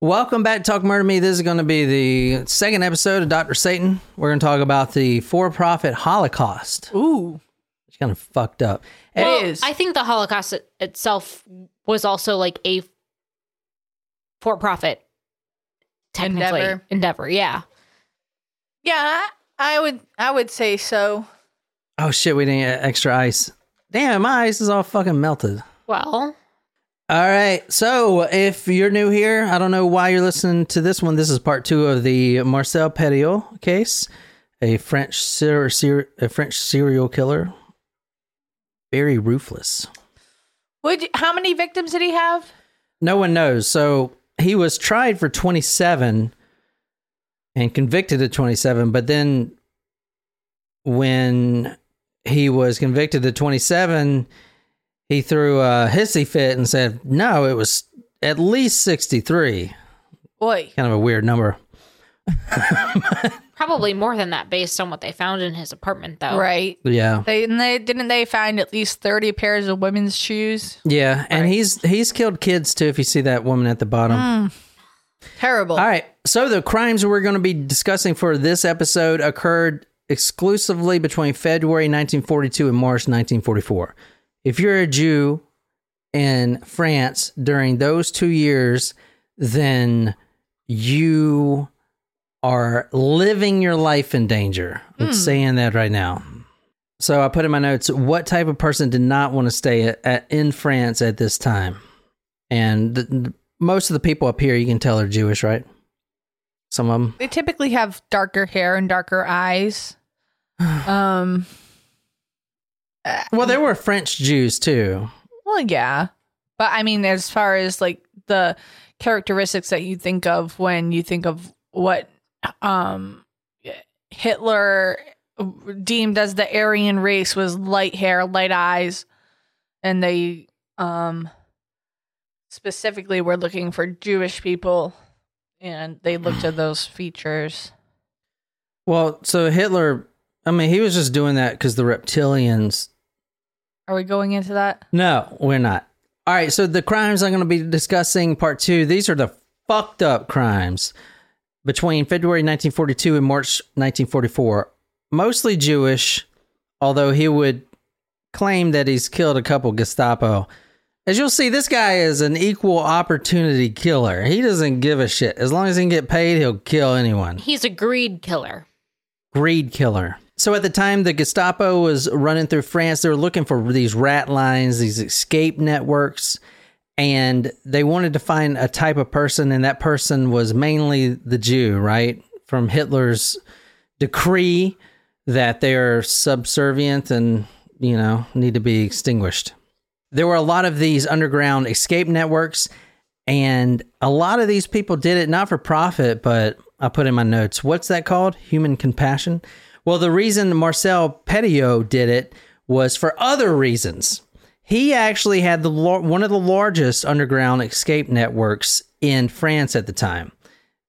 Welcome back to Talk Murder Me. This is going to be the second episode of Dr. Satan. We're going to talk about the for profit Holocaust. Ooh. It's kind of fucked up. It And- well, is. I think the Holocaust it- itself was also like a for-profit technically Endeavor. endeavor. Yeah. Yeah, I would I would say so. oh shit, we didn't get extra ice. Damn, my ice is all fucking melted. Well, All right. So if you're new here, I don't know why you're listening to this one. This is part two of the Marcel Petiot case, a French ser- ser- a French serial killer, very ruthless. Would you, how many victims did he have? No one knows. So he was tried for 27 and convicted of 27, but then when he was convicted of 27, he threw a hissy fit and said, "No, it was at least 63." Boy, Kind of a weird number. probably more than that based on what they found in his apartment though. right? Yeah. They and they didn't they find at least thirty pairs of women's shoes. Yeah, and he's he's killed kids too if you see that woman at the bottom. Mm. Terrible. All right. So the crimes we're going to be discussing for this episode occurred exclusively between February 1942 and March 1944. If you're a Jew in France during those two years, then you are living your life in danger. I'm saying that right now. So I put in my notes what type of person did not want to stay at, at, in France at this time? And the, the- most of the people up here, you can tell are Jewish, right? Some of them. They typically have darker hair and darker eyes. Um. Uh, Well, there were French Jews too. Well, yeah, but I mean, as far as like the characteristics that you think of when you think of what um Hitler deemed as the Aryan race was light hair, light eyes, and they um specifically were looking for Jewish people, and they looked at those features. Well, so Hitler, I mean, he was just doing that because the reptilians. Are we going into that? No, we're not. All right, so the crimes I'm going to be discussing, part two, these are the fucked up crimes between February 1942 and March 1944. Mostly Jewish, although he would claim that he's killed a couple Gestapo. As you'll see, this guy is an equal opportunity killer. He doesn't give a shit. As long as he can get paid, he'll kill anyone. He's a greed killer. Greed killer. So at the time the Gestapo was running through France, they were looking for these rat lines, these escape networks, and they wanted to find a type of person, and that person was mainly the Jew, right? From Hitler's decree that they're subservient and, you know, need to be extinguished. There were a lot of these underground escape networks, and a lot of these people did it not for profit, but I put in my notes. What's that called? Human compassion. Well, the reason Marcel Petiot did it was for other reasons. He actually had the one of the largest underground escape networks in France at the time.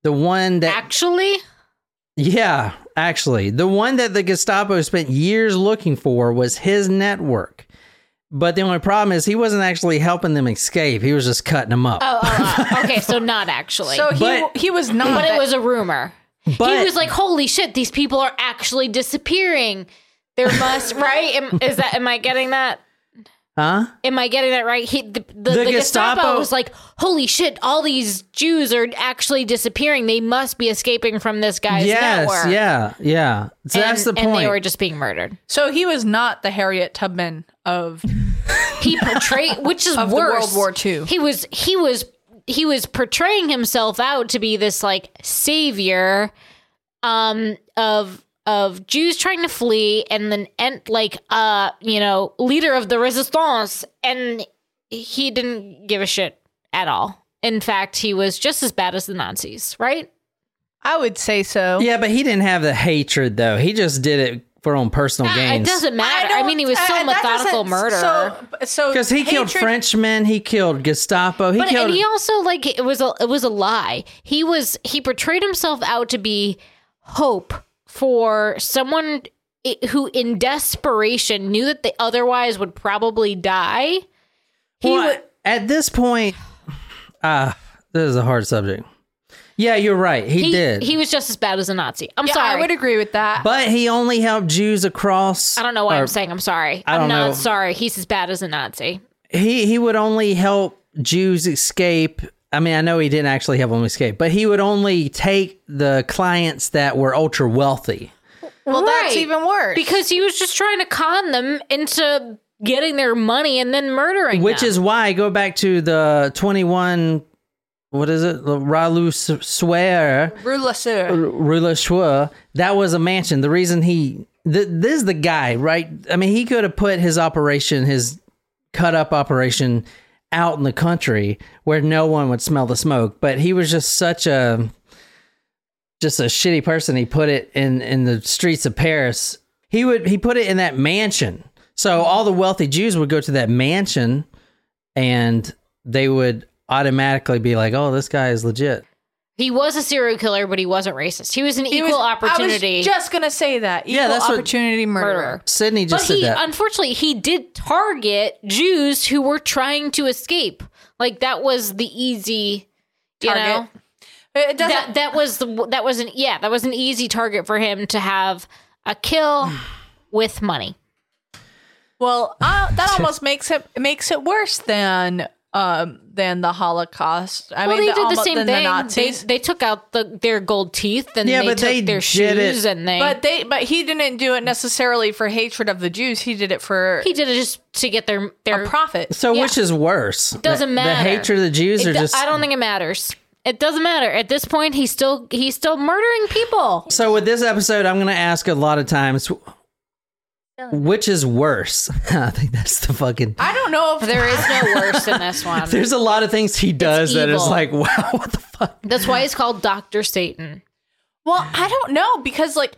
The one that Actually, yeah, actually, the one that the Gestapo spent years looking for was his network. But the only problem is he wasn't actually helping them escape. He was just cutting them up. oh, oh, oh, okay, so not actually. So he But- he was not. but it was a rumor. But- he was like, "Holy shit, these people are actually disappearing." There must right? Am, is that? Am I getting that? huh? Am I getting that right? He, the, the, The the Gestapo, Gestapo- was like, "Holy shit! All these Jews are actually disappearing. They must be escaping from this guy's Yes, network." yeah, yeah. So and, that's the point. and they were just being murdered. so he was not the Harriet Tubman of He portrayed, which is Of the worse. World War II. He was he was he was portraying himself out to be this like savior, um, of of Jews trying to flee, and then and like uh you know leader of the resistance, and he didn't give a shit at all. In fact, he was just as bad as the Nazis, right? I would say so. yeah, but he didn't have the hatred though. He just did it for own personal Ah, gains. It doesn't matter. I, don't- mean, he was so uh, methodical doesn't- murder. So, so because he killed hatred- Frenchmen, he killed Gestapo, he but killed. and he also like it was a it was a lie. He was he portrayed himself out to be hope for someone who in desperation knew that they otherwise would probably die. He Well, would at this point, ah, this is a hard subject. Yeah, you're right. He, He did. he was just as bad as a Nazi. I'm Yeah, sorry. I would agree with that. but he only helped Jews across. I don't know why or I'm saying I'm sorry. I I'm don't know. sorry. He's as bad as a Nazi. He he would only help Jews escape. I mean, I know he didn't actually help them escape, but he would only take the clients that were ultra wealthy. well, that's even worse. Because he was just trying to con them into getting their money and then murdering them. Which them. is why go back to the 21 what is it? Ralu Swear Rue Lasseur. Rula Shua, that was a mansion. The reason he th- this is the guy, right? I mean, he could have put his operation, his cut up operation out in the country where no one would smell the smoke, but he was just such a just a shitty person. He put it in in the streets of Paris. He would he put it in that mansion. So all the wealthy Jews would go to that mansion and they would automatically be like, "Oh, this guy is legit." he was a serial killer, but he wasn't racist. He was an He equal was- opportunity I was just gonna say that. Equal Yeah, that's what- opportunity murderer. murderer. Sydney But just said he, that. unfortunately, he did target Jews who were trying to escape. Like that was the easy, you know, It doesn't. that that was the that was an yeah that was an easy target for him to have a kill with money. well, uh, that almost makes it makes it worse than um than the Holocaust. I well, mean, they did the same thing. The they Nazis. they took out the their gold teeth and Yeah, they but took they their did it- shoes and they. but they but he didn't do it necessarily for hatred of the Jews. He did it for he did it just to get their their. a profit. So Yeah. which is worse? Doesn't the, matter. The hatred of the Jews It or just I don't think it matters. It doesn't matter at this point. He's still he's still murdering people. So with this episode, I'm going to ask a lot of times, which is worse? I think that's the fucking. I don't know if There is no worse than this one. There's a lot of things he does that is evil. like, wow, what the fuck? That's why it's called Doctor Satan. Well, I don't know because like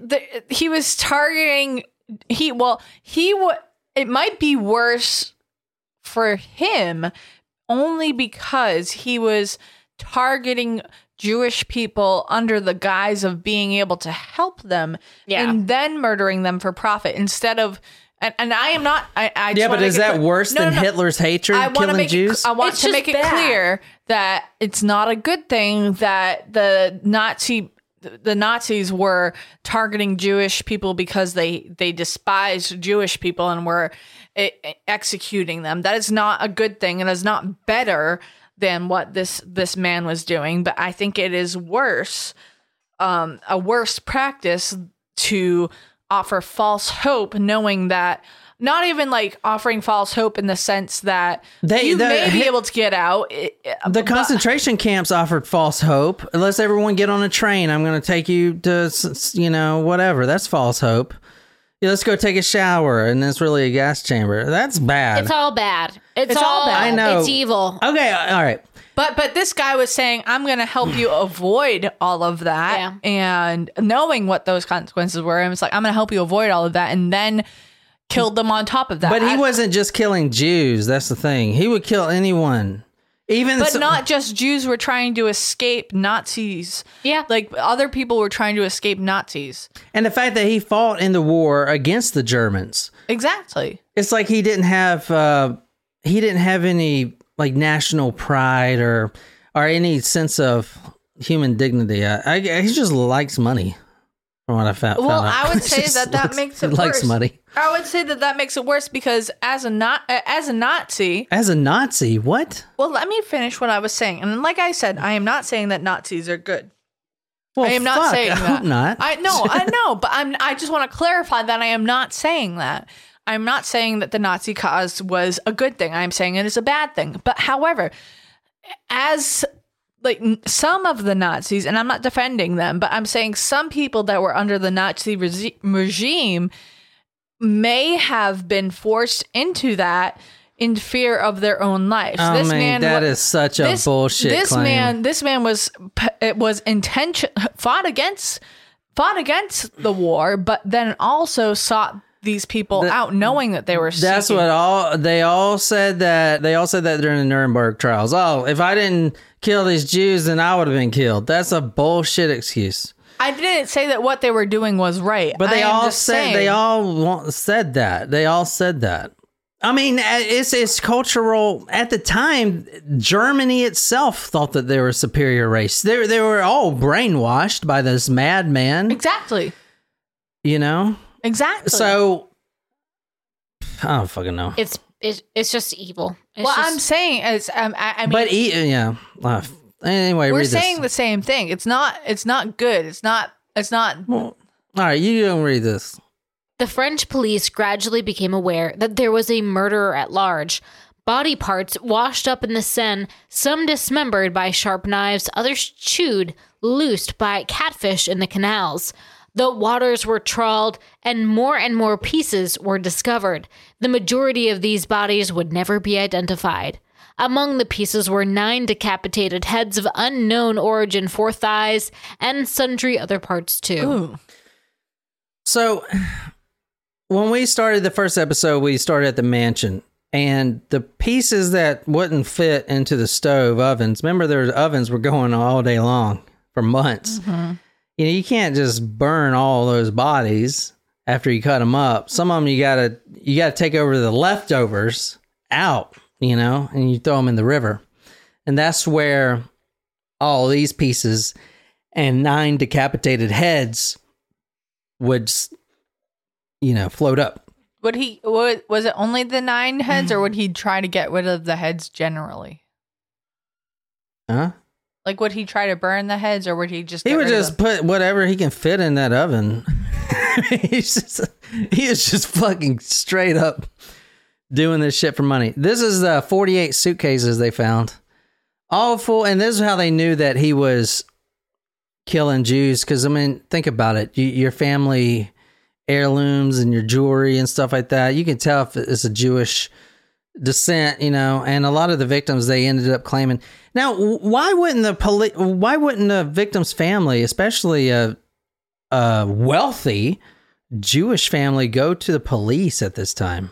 the, he was targeting he well he would it might be worse for him only because he was targeting Jewish people under the guise of being able to help them Yeah. and then murdering them for profit instead of and, and I am not I, I Yeah, but is that clear- worse No, than no, no. Hitler's hatred I want to killing make Jews? It, I want It's to just make it bad. clear that it's not a good thing that the Nazi the Nazis were targeting Jewish people because they they despised Jewish people and were e- executing them. That is not a good thing and is not better than what this this man was doing. But I think it is worse, um, a worse practice to offer false hope, knowing that. Not even like offering false hope in the sense that They- you the- may be able to get out. The but- concentration camps offered false hope. Let's everyone get on a train. I'm going to take you to, you know, whatever. That's false hope. Yeah, let's go take a shower, and it's really a gas chamber. That's bad. It's all bad. It's, It's all all bad. bad. I know. It's evil. okay, all right. But but this guy was saying, I'm going to help you avoid all of that, Yeah. and knowing what those consequences were, and it's like I'm going to help you avoid all of that, and then killed them on top of that. But he I- wasn't just killing Jews. That's the thing. He would kill anyone, even But some- not just Jews were trying to escape Nazis. Yeah. like other people were trying to escape Nazis. And the fact that he fought in the war against the Germans, Exactly. it's like he didn't have uh, he didn't have any like national pride or or any sense of human dignity. I, I he just likes money. From what I found. Well, found. I would say that that likes- makes it likes worse. money. I would say that that makes it worse because as a not as a Nazi, As a Nazi, what? well, let me finish what I was saying. And like I said, I am not saying that Nazis are good. Well, I am not fuck, saying I that. hope not. I know, I know, but I'm. I just want to clarify that I am not saying that. I'm not saying that the Nazi cause was a good thing. I'm saying it is a bad thing. But however, as like some of the Nazis, and I'm not defending them, but I'm saying some people that were under the Nazi regi- regime may have been forced into that in fear of their own life. Oh this man, man that wa- is such a this, bullshit This claim. man, this man was it was intention fought against fought against the war, but then also sought these people out, knowing that they were. That's seeking- what all they all said that they all said that during the Nuremberg trials. Oh, if I didn't kill these Jews, then I would have been killed. That's a bullshit excuse. I didn't say that what they were doing was right, But they all said saying- they all said that. They all said that. I mean, it's it's cultural. At the time, Germany itself thought that they were a superior race. They they were all brainwashed by this madman. Exactly. You know. Exactly. So I don't fucking know. It's it's it's just evil. It's what just, I'm saying is, um, I, I mean, but e- yeah. Uh, anyway, we're read saying this. the same thing. It's not. It's not good. It's not. It's not. Well, all right, you don't read this. The French police gradually became aware that there was a murderer at large. Body parts washed up in the Seine, some dismembered by sharp knives, others chewed, loosed by catfish in the canals. The waters were trawled, and more and more pieces were discovered. The majority of these bodies would never be identified. Among the pieces were nine decapitated heads of unknown origin for thighs, and sundry other parts too. Ooh. So when we started the first episode, we started at the mansion. And the pieces that wouldn't fit into the stove ovens, remember their ovens were going all day long for months. Mm-hmm. You know, you can't just burn all those bodies after you cut them up. Some of them you gotta you gotta take over the leftovers out, you know, and you throw them in the river. And that's where all these pieces and nine decapitated heads would, you know, float up. Would he? Was it only the nine heads, or would he try to get rid of the heads generally? Huh? Like, would he try to burn the heads, or would he just? He would just put whatever he can fit in that oven. He's just he is just fucking straight up doing this shit for money. This is the 48 suitcases they found. All full and this is how they knew that he was killing Jews cuz I mean think about it. You, your family heirlooms and your jewelry and stuff like that. You can tell if it's a Jewish descent, you know, and a lot of the victims they ended up claiming. Now, why wouldn't the poli- why wouldn't the victim's family, especially a, a wealthy Jewish family, go to the police at this time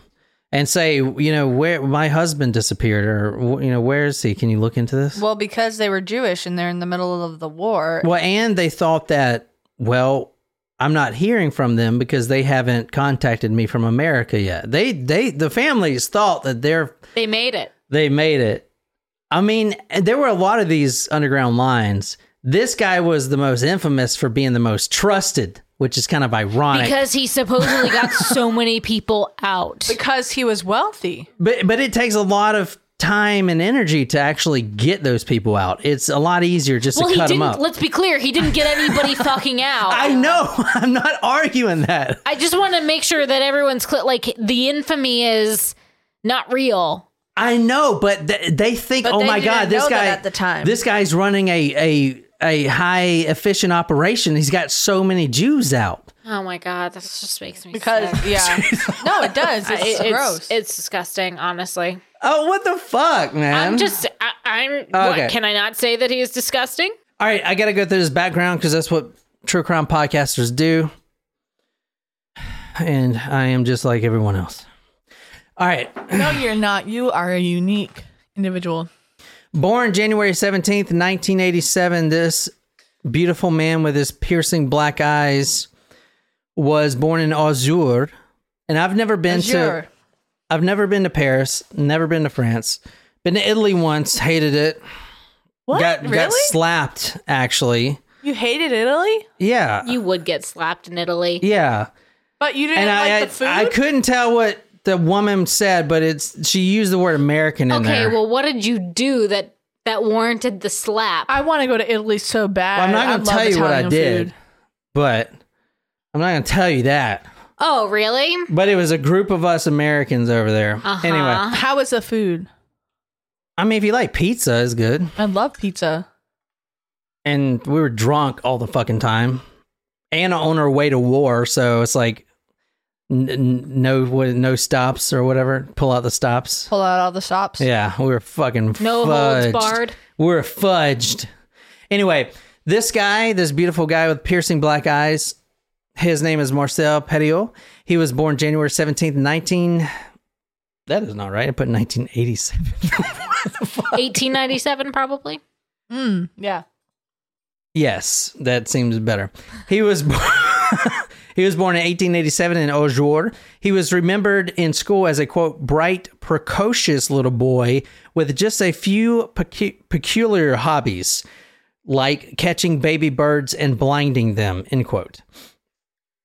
and say, you know, where my husband disappeared, or you know, where is he? Can you look into this? Well, because they were Jewish and they're in the middle of the war. Well, and they thought that, well, I'm not hearing from them because they haven't contacted me from America yet. They they the families thought that they're They made it. they made it. I mean, there were a lot of these underground lines. This guy was the most infamous for being the most trusted, which is kind of ironic. Because he supposedly got so many people out. because he was wealthy. but but it takes a lot of time and energy to actually get those people out. It's a lot easier just Well, to he cut them didn't. up. Let's be clear. He didn't get anybody fucking out. I know. I'm not arguing that. I just want to make sure that everyone's clear. Like the infamy is not real. I know, but th- they think, But oh they my god, this guy at the time. This guy's running a a a high efficient operation. He's got so many Jews out. Oh my god, that just makes me Because sick. yeah, no, it does. It's, I- it's gross. It's disgusting, honestly. Oh, what the fuck, man! I'm just. I, I'm. Okay. What, can I not say that he is disgusting? All right, I got to go through his background because that's what true crime podcasters do. And I am just like everyone else. All right. no, you're not. You are a unique individual. Born January 17th, 1987, this beautiful man with his piercing black eyes was born in Auxerre. And I've never been Sure. To I've never been to Paris, never been to France. Been to Italy once, hated it. What? Got really? got slapped actually. you hated Italy, Yeah. You would get slapped in Italy. yeah. but you didn't and like I, the food. I, I couldn't tell what the woman said, but it's she used the word American in Okay, there. well, what did you do that that warranted the slap? I want to go to Italy so bad. Well, I'm not I going to tell you what I Italian did, food. but I'm not going to tell you that. Oh, really? But it was a group of us Americans over there. Uh-huh. Anyway, How was the food? I mean, if you like pizza, it's good. I love pizza. And we were drunk all the fucking time, and on our way to war. So it's like n- n- no what, no stops or whatever. Pull out the stops. Pull out all the stops. Yeah, we were fucking No fudged. holds barred. We were fudged. Anyway, this guy, this beautiful guy with piercing black eyes, his name is Marcel Petiot. He was born January 17th, 19. That is not right. I put 1987. 1897, probably. Mm, yeah. yes, that seems better. He was born, He was born in 1887 in Auxerre. He was remembered in school as a quote bright, precocious little boy with just a few pecu- peculiar hobbies, like catching baby birds and blinding them. End quote.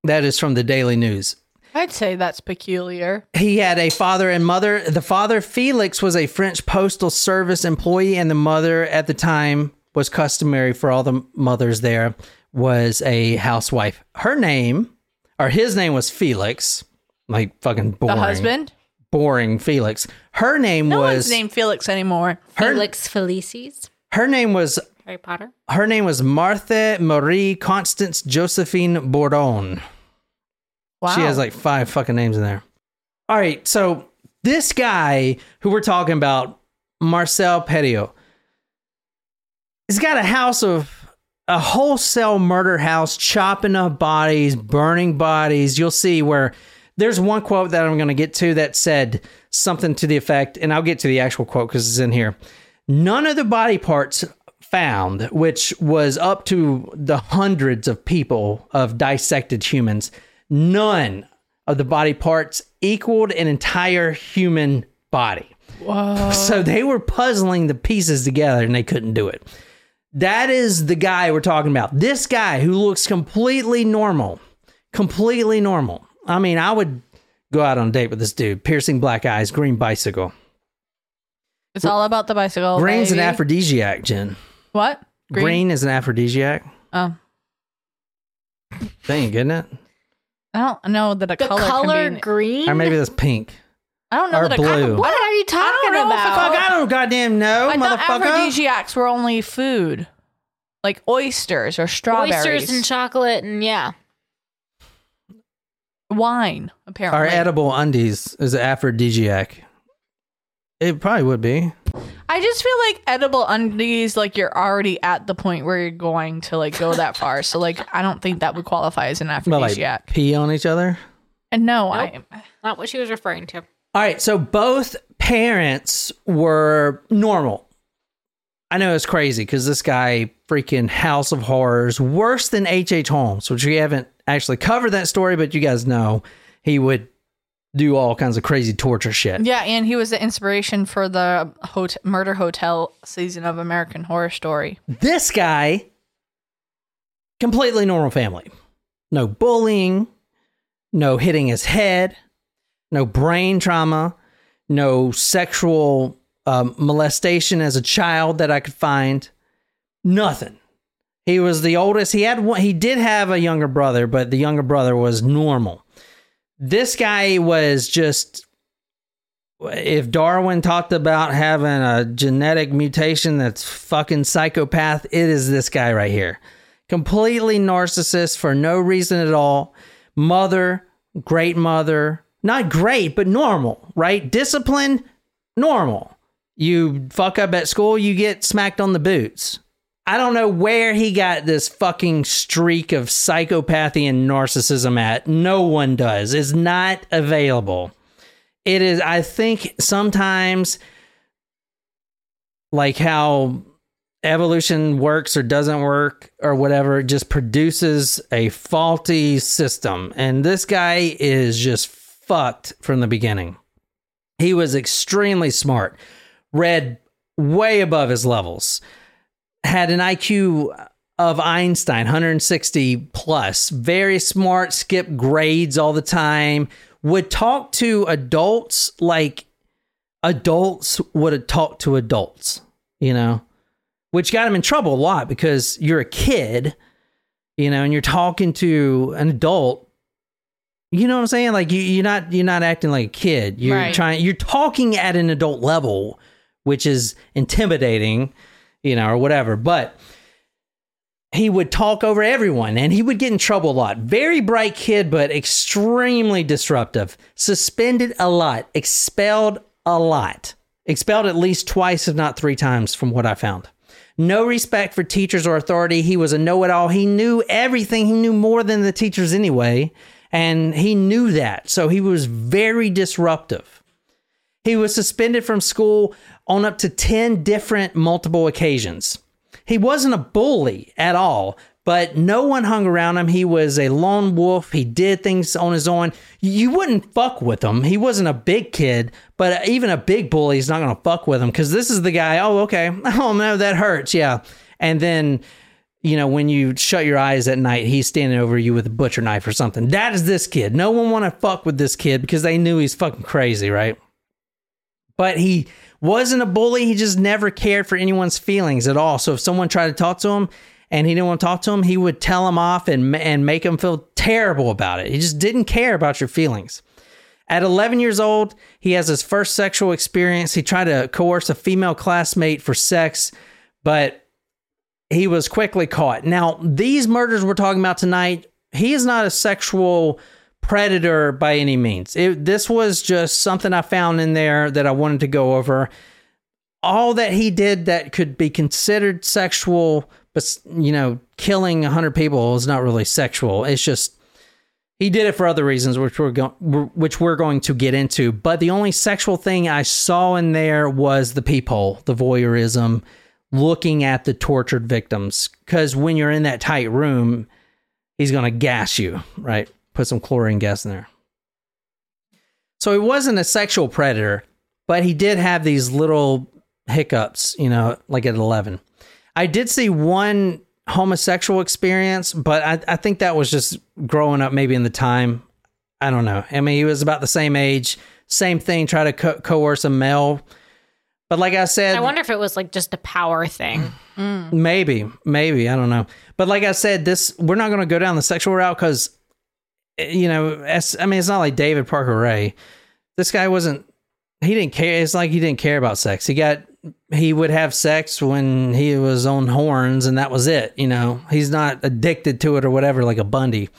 That is from the Daily News. I'd say that's peculiar. He had a father and mother. The father, Felix, was a French postal service employee, and the mother at the time was customary for all the mothers there was a housewife. Her name, or his name was Felix. Like fucking boring. The husband? Boring Felix. Her name No was one's named Felix anymore. her, Felix Felicis. her name was Harry Potter. her name was Martha Marie Constance Josephine Bourdon. Wow. She has like five fucking names in there. All right, so this guy who we're talking about, Marcel Petiot, he's got a house of a wholesale murder house, chopping up bodies, burning bodies. You'll see where there's one quote that I'm going to get to that said something to the effect, and I'll get to the actual quote because it's in here. None of the body parts found, which was up to the hundreds of people of dissected humans, none of the body parts equaled an entire human body. Whoa. So they were puzzling the pieces together and they couldn't do it. That is the guy we're talking about. This guy who looks completely normal. Completely normal. I mean, I would go out on a date with this dude. Piercing black eyes, green bicycle. It's all about the bicycle. Green's an aphrodisiac, Jen. What? Green? is an aphrodisiac. Oh. Ain't getting it. I don't know that a The color, color, can be. green. Or maybe that's pink. I don't know or that blue. a what are you talking know if a about? Fuck, I don't goddamn know, I thought motherfucker. aphrodisiacs were only food, like oysters or strawberries, Oysters and chocolate and yeah. wine. Apparently, Our edible undies is an aphrodisiac. It probably would be. I just feel like edible undies, like you're already at the point where you're going to like go that far. So like, I don't think that would qualify as an But like aphrodisiac. pee on each other. and no, I Not what she was referring to. All right, so both parents were normal. I know it's crazy because this guy freaking House of Horrors, worse than H. H. Holmes, which we haven't actually covered that story, but you guys know he would do all kinds of crazy torture shit. yeah, and he was the inspiration for the hot- murder hotel season of American Horror Story. This guy, completely normal family. No bullying, no hitting his head, no brain trauma, no sexual um, molestation as a child that I could find. Nothing. He was the oldest. He had one, he did have a younger brother, but the younger brother was normal. This guy was just if Darwin talked about having a genetic mutation that's fucking psychopath, it is this guy right here. Completely narcissist for no reason at all. Mother, great mother, not great, but normal, right? Discipline, normal. You fuck up at school, you get smacked on the boots. I don't know where he got this fucking streak of psychopathy and narcissism at. No one does. It's not available it is i think sometimes like how evolution works or doesn't work or whatever just produces a faulty system and this guy is just fucked from the beginning he was extremely smart read way above his levels had an iq of einstein 160 plus very smart skipped grades all the time would talk to adults like adults would have talked to adults, you know, which got him in trouble a lot because you're a kid, you know, and you're talking to an adult. You know what I'm saying? Like you, you're not you're not acting like a kid. You're Right. trying you're talking at an adult level, which is intimidating, you know, or whatever. But he would talk over everyone and he would get in trouble a lot. Very bright kid, but extremely disruptive. Suspended a lot, expelled a lot. Expelled at least twice, if not three times, from what I found. No respect for teachers or authority. He was a know it all. He knew everything. He knew more than the teachers anyway. And he knew that. So he was very disruptive. He was suspended from school on up to 10 different multiple occasions. he wasn't a bully at all, but no one hung around him. He was a lone wolf. He did things on his own. You wouldn't fuck with him. He wasn't a big kid, but even a big bully is not going to fuck with him because this is the guy. Oh, okay. Oh, no, that hurts. Yeah. And then, you know, when you shut your eyes at night, he's standing over you with a butcher knife or something. That is this kid. No one want to fuck with this kid because they knew he's fucking crazy, right? But he wasn't a bully. He just never cared for anyone's feelings at all. So if someone tried to talk to him and he didn't want to talk to him, he would tell him off and and make him feel terrible about it. He just didn't care about your feelings. At 11 years old, he has his first sexual experience. He tried to coerce a female classmate for sex, but he was quickly caught. Now, these murders we're talking about tonight, he is not a sexual predator by any means. It, this was just something I found in there that I wanted to go over. All that he did that could be considered sexual, but you know, killing 100 people is not really sexual. It's just he did it for other reasons, which we're going, which we're going to get into. But the only sexual thing I saw in there was the peephole, the voyeurism, looking at the tortured victims. Because when you're in that tight room, he's going to gas you, right? Put some chlorine gas in there. So he wasn't a sexual predator, but he did have these little hiccups, you know, like at 11. I did see one homosexual experience, but I, I think that was just growing up maybe in the time. I don't know. I mean, he was about the same age, same thing, try to co- coerce a male. But like I said, I wonder if it was like just a power thing. maybe, maybe, I don't know. But like I said, this we're not going to go down the sexual route because, you know, as, I mean, it's not like David Parker Ray. This guy wasn't. He didn't care. It's like he didn't care about sex. He got. He would have sex when he was on horns, and that was it. You know, he's not addicted to it or whatever, like a Bundy.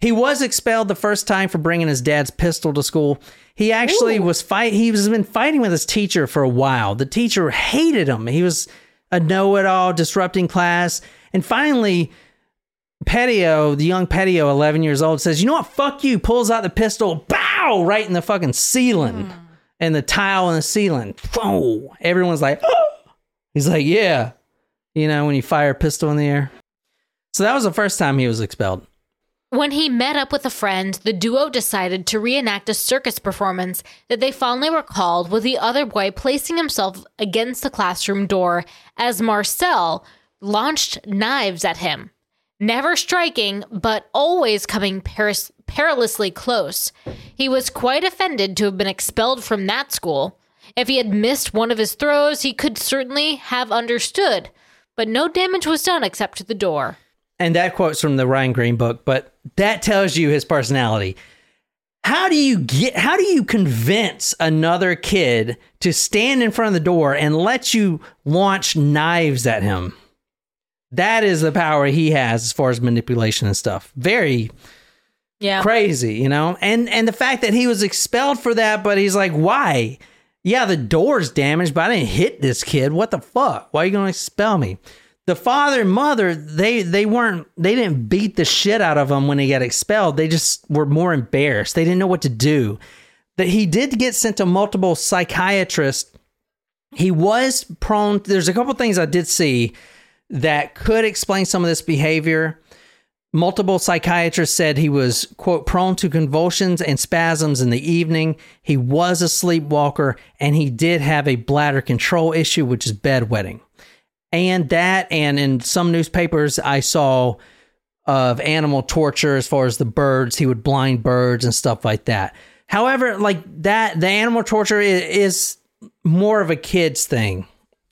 He was expelled the first time for bringing his dad's pistol to school. He actually was fight. He was been fighting with his teacher for a while. The teacher hated him. He was a know-it-all, disrupting class, and finally, Petiot, the young Petiot, eleven years old, says, "You know what? Fuck you!" Pulls out the pistol, bow, right in the fucking ceiling, hmm. and the tile in the ceiling. Whoa! Everyone's like, oh. he's like, "Yeah," you know, when you fire a pistol in the air. So that was the first time he was expelled. When he met up with a friend, the duo decided to reenact a circus performance that they fondly recalled with the other boy placing himself against the classroom door as Marcel launched knives at him. Never striking, but always coming perilously close. He was quite offended to have been expelled from that school. If he had missed one of his throws, he could certainly have understood, but no damage was done except to the door. and that quote's from the Ryan Green book, but that tells you his personality. How do you get how do you convince another kid to stand in front of the door and let you launch knives at him? That is the power he has as far as manipulation and stuff. Very Yeah. crazy, you know? And and the fact that he was expelled for that, but he's like, why? Yeah, the door's damaged, but I didn't hit this kid. What the fuck? Why are you gonna expel me? The father and mother, they they weren't they didn't beat the shit out of him when he got expelled. They just were more embarrassed. They didn't know what to do. That he did get sent to multiple psychiatrists. He was prone there's a couple things I did see that could explain some of this behavior. Multiple psychiatrists said he was, quote, prone to convulsions and spasms in the evening. He was a sleepwalker and he did have a bladder control issue, which is bedwetting. And that, and in some newspapers, I saw of animal torture as far as the birds. He would blind birds and stuff like that. However, like that, the animal torture is, more of a kid's thing.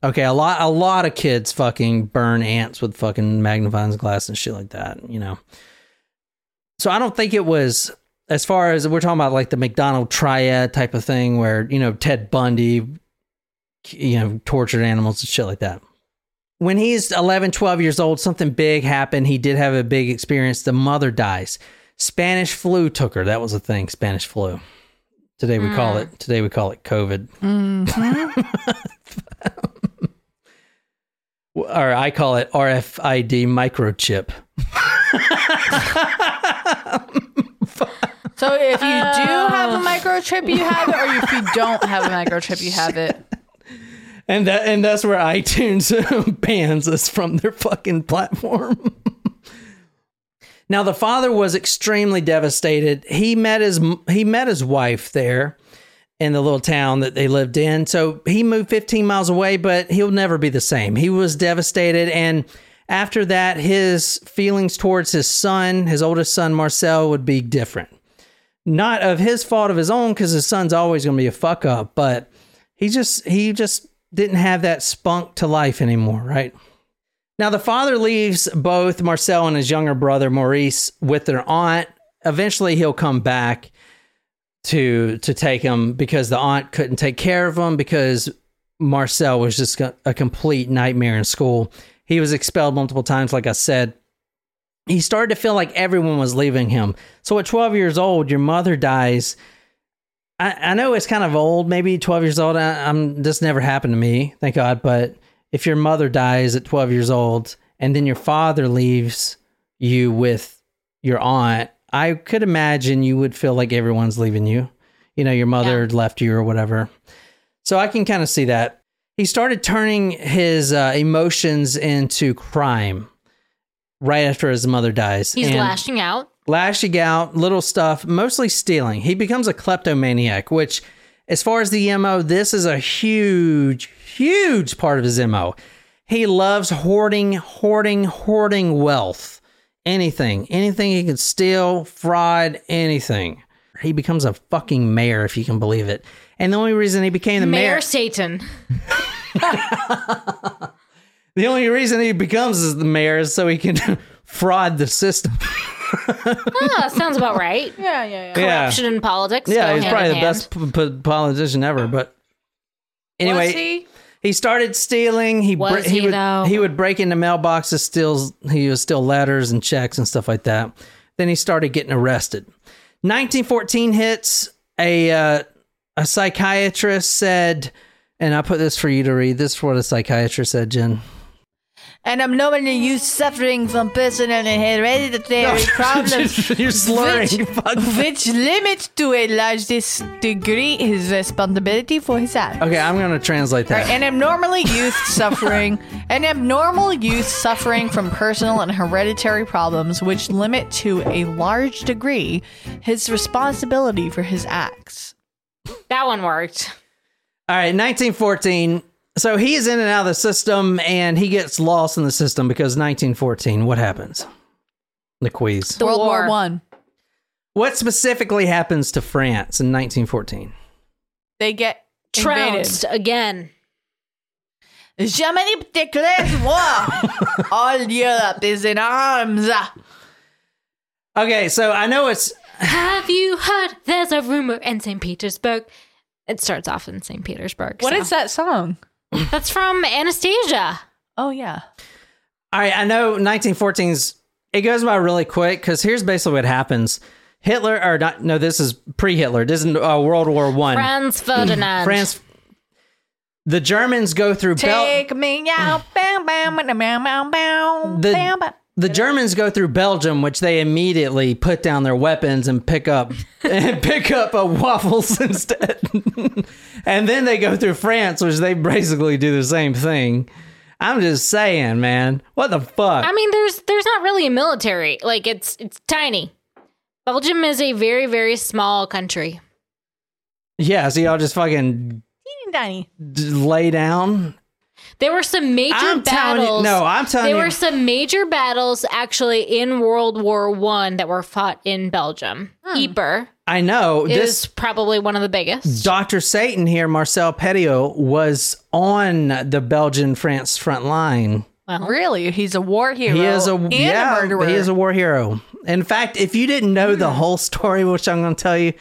Okay, a lot a lot of kids fucking burn ants with fucking magnifying glass and shit like that, you know. So I don't think it was as far as we're talking about like the McDonald triad type of thing where, you know, Ted Bundy you know, tortured animals and shit like that. When he's 11, 12 years old, something big happened. He did have a big experience. The mother dies. Spanish flu took her. That was a thing, Spanish flu. Today we call mm. it today we call it COVID. Mm-hmm. or I call it RFID microchip. So if you do oh. have a microchip, you have it, or if you don't have a microchip, you have it. and that and that's where iTunes bans us from their fucking platform. now the father was extremely devastated. He met his he met his wife there in the little town that they lived in. So he moved 15 miles away, but he'll never be the same. He was devastated and after that his feelings towards his son, his oldest son Marcel would be different. Not of his fault of his own cuz his son's always going to be a fuck up, but he just he just didn't have that spunk to life anymore, right? Now the father leaves both Marcel and his younger brother Maurice with their aunt. Eventually he'll come back to to take him because the aunt couldn't take care of him because Marcel was just a complete nightmare in school. He was expelled multiple times like I said. He started to feel like everyone was leaving him. So at 12 years old, your mother dies I, I know it's kind of old, maybe 12 years old. I, am this never happened to me, thank God. But if your mother dies at 12 years old and then your father leaves you with your aunt, I could imagine you would feel like everyone's leaving you. You know, your mother yeah. left you or whatever. So I can kind of see that. He started turning his uh, emotions into crime right after his mother dies. He's and lashing out lashing out, little stuff, mostly stealing. He becomes a kleptomaniac, which, as far as the MO, this is a huge, huge part of his MO. He loves hoarding, hoarding, hoarding wealth. Anything, anything he can steal, fraud, anything. He becomes a fucking mayor, if you can believe it. And the only reason he became the mayor, mayor Satan. the only reason he becomes is the mayor is so he can fraud the system. oh, sounds about right. Yeah, yeah, yeah. Corruption in politics. Yeah, he's probably the best p- p- politician ever. But anyway, he? started stealing. He Was he, he, would though? he would break into mailboxes, steal he would steal letters and checks and stuff like that. Then he started getting arrested. 1914 hits. A uh, a psychiatrist said, and I put this for you to read. This is what a psychiatrist said, Jen and I'm normally used suffering from personal and hereditary problems. You're slurring. Which, which limits to a large degree his responsibility for his acts. Okay, I'm going to translate that. Right, and abnormally youth suffering, an abnormal youth suffering from personal and hereditary problems, which limit to a large degree his responsibility for his acts. That one worked. All right, 1914 so he's in and out of the system and he gets lost in the system because 1914. What happens? The quiz. The World War. War One. What specifically happens to France in 1914? They get trounced again. Germany declares war. All Europe is in arms. Okay, so I know it's. Have you heard? There's a rumor in St. Petersburg. It starts off in St. Petersburg. What so. is that song? That's from Anastasia. Oh yeah. All right, I know 1914's. It goes by really quick because here's basically what happens. Hitler, or not? No, this is pre-Hitler. This is uh, World War One. Franz Ferdinand. France. The Germans go through. Take Bel- me out. Bam, bam, bam, bam, bam, bam, the, bam, bam. The Germans go through Belgium, which they immediately put down their weapons and pick up and pick up a waffles instead. and then they go through France, which they basically do the same thing. I'm just saying, man. What the fuck? I mean, there's there's not really a military. Like it's it's tiny. Belgium is a very very small country. Yeah, so y'all just fucking teeny tiny lay down there were some major I'm battles. You, no, I'm telling there you. were some major battles actually in World War One that were fought in Belgium. Hmm. Ypres. I know This is this probably one of the biggest. Doctor Satan here, Marcel Petiot, was on the Belgian France front line. Well, really, he's a war hero. He is a yeah, a he is a war hero. In fact, if you didn't know the whole story, which I'm going to tell you,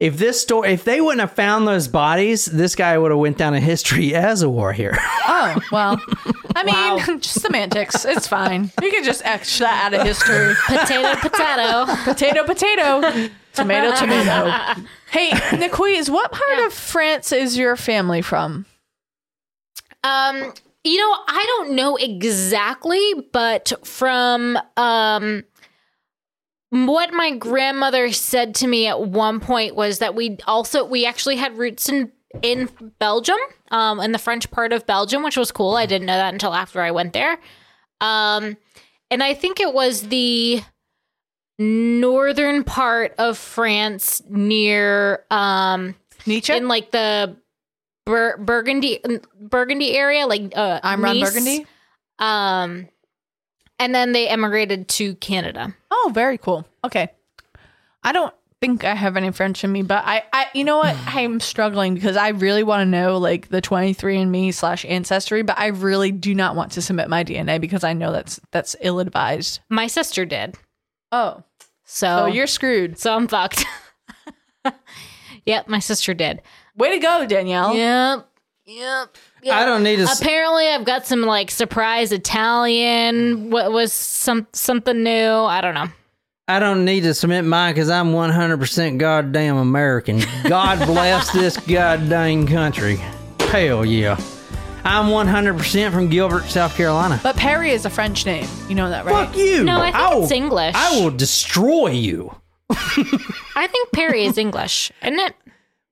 if this story if they wouldn't have found those bodies this guy would have went down in history as a war hero. Oh well i mean wow. just semantics. It's fine. You can just x that out of history. Potato potato. Potato potato. Tomato tomato. Hey Nicoise, what part yeah. of france is your family from? Um you know i don't know exactly but from um what my grandmother said to me at one point was that we also we actually had roots in in Belgium, um, in the French part of Belgium, which was cool. I didn't know that until after I went there. Um, and I think it was the northern part of France near um, Nietzsche. in like the Bur- Burgundy Burgundy area, like uh, I'm Nice. Burgundy. Um, and then they emigrated to Canada. Oh, very cool. Okay. I don't think I have any French in me, but I, I you know what? I'm struggling because I really want to know like the 23andMe slash ancestry, but I really do not want to submit my DNA because I know that's that's ill advised. My sister did, Oh, so so you're screwed. so I'm fucked. yep, my sister did. Way to go, Danielle. Yep, yep. Yep. I don't need to. Apparently, I've got some like surprise Italian. What was some something new? I don't know. I don't need to submit mine because I'm 100% goddamn American. God bless this goddamn country. Hell yeah. I'm 100% from Gilbert, South Carolina. But Perry is a French name. You know that, right? Fuck you. No, I think will, it's English. I will destroy you. I think Perry is English, isn't it?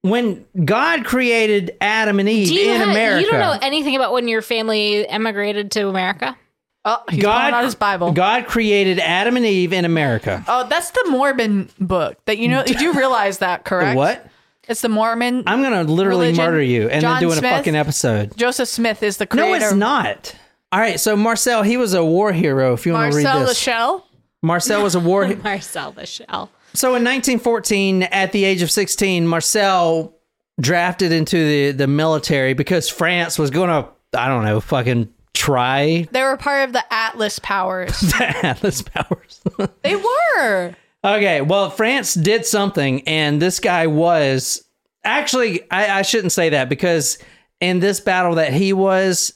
When God created Adam and Eve Do you in ha- America, You don't know anything about when your family emigrated to America? Oh, he's pulling out his Bible. God created Adam and Eve in America. Oh, that's the Mormon book. That you know. Did you do realize that, correct? What? It's the Mormon. I'm gonna literally Religion. murder you and John then doing Smith? a fucking episode. Joseph Smith is the creator. No, it's not. All right, so Marcel, he was a war hero. If you want to read this, Marcel this, Lachelle. Marcel was a war. Hero Marcel the Shell. So in 1914, at the age of 16, Marcel drafted into the, the military because France was going to, I don't know, fucking try They were part of the Atlas powers. the Atlas powers. they were. okay, well, France did something, and this guy was actually, I, I shouldn't say that because in this battle that he was,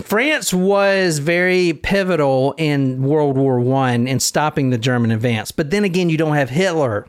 France was very pivotal in World War One in stopping the German advance. But then again, you don't have Hitler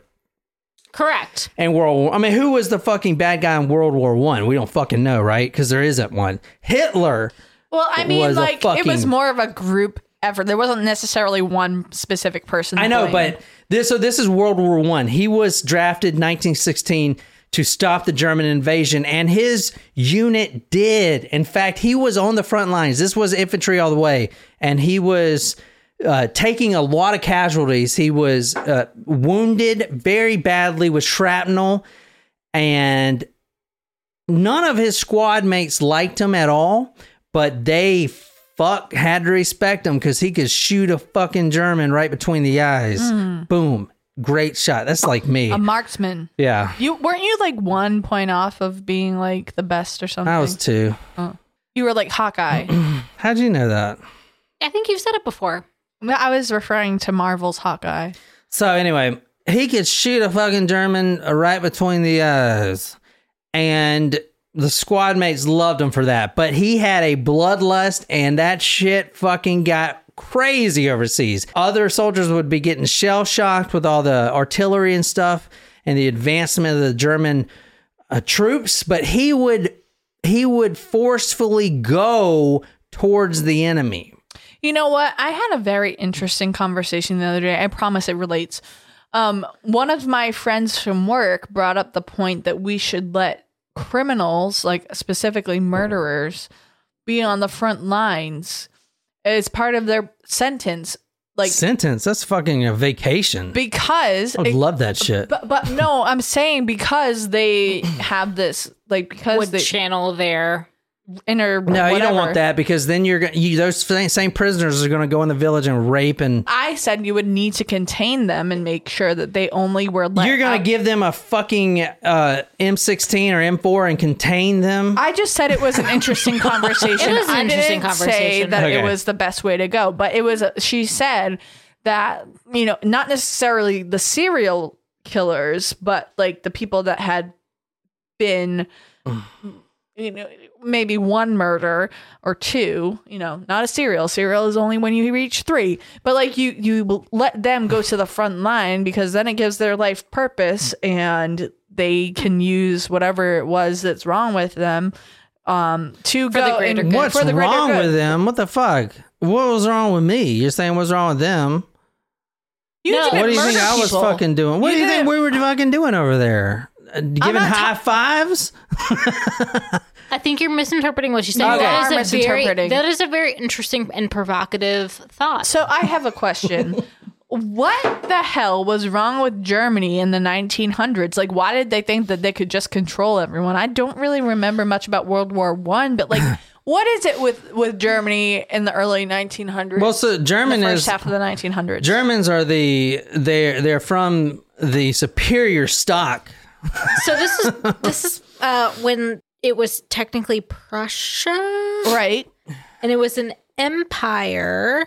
Correct. and World War. I mean, who was the fucking bad guy in World War One? We don't fucking know, right? Because there isn't one. Hitler. Well, I mean, was like it was more of a group effort. There wasn't necessarily one specific person. I know, but this so this is World War One. He was drafted 1916 to stop the German invasion, and his unit did. In fact, he was on the front lines. This was infantry all the way, and he was. Uh, taking a lot of casualties. He was uh, wounded very badly with shrapnel, and none of his squad mates liked him at all, but they fuck had to respect him because he could shoot a fucking German right between the eyes. Boom. Great shot. That's like me. a marksman. yeah. You weren't you like one point off of being like the best or something? I was two. Oh. you were like Hawkeye. How'd you know that? I think you've said it before. I was referring to Marvel's Hawkeye. So anyway, he could shoot a fucking German right between the eyes, and the squad mates loved him for that. But he had a bloodlust, and that shit fucking got crazy overseas. Other soldiers would be getting shell shocked with all the artillery and stuff, and the advancement of the German uh, troops. But he would he would forcefully go towards the enemy. You know what? I had a very interesting conversation the other day. I promise it relates. Um, one of my friends from work brought up the point that we should let criminals, like specifically murderers, be on the front lines as part of their sentence. Like Sentence. That's fucking a vacation. because I would love that shit. but but no, I'm saying because they have this like because Would they channel their inner No, you don't want that because then you're going you those same, same prisoners are going to go in the village and rape and I said you would need to contain them and make sure that they only were let you're going to give them a fucking uh, M16 or M4 and contain them. I just said it was an interesting conversation. It is an I interesting didn't say conversation. that it was the best way to go, but it was. She said that you know not necessarily the serial killers, but like the people that had been, you know, maybe one murder or two. You know, not a serial. Serial is only when you reach three. But like you, you let them go to the front line because then it gives their life purpose and they can use whatever it was that's wrong with them um to the go greater and good. What's for the greater wrong good. with them? What the fuck? What was wrong with me? You're saying what's wrong with them? You No. didn't What do you think murder I was fucking doing? What You do you think didn't- we were fucking doing over there? uh, giving not high fives. I think you're misinterpreting what she's saying. Okay. That You a very that is a very interesting and provocative thought. So I have a question. what the hell was wrong with Germany in the 1900s? Like, why did they think that they could just control everyone? I don't really remember much about World War One, but like, what is it with with Germany in the early 1900s? Well, so German the first is half of the 1900s. Germans are the they're they're from the superior stock. So this is this is uh, when it was technically Prussia, right? and it was an empire.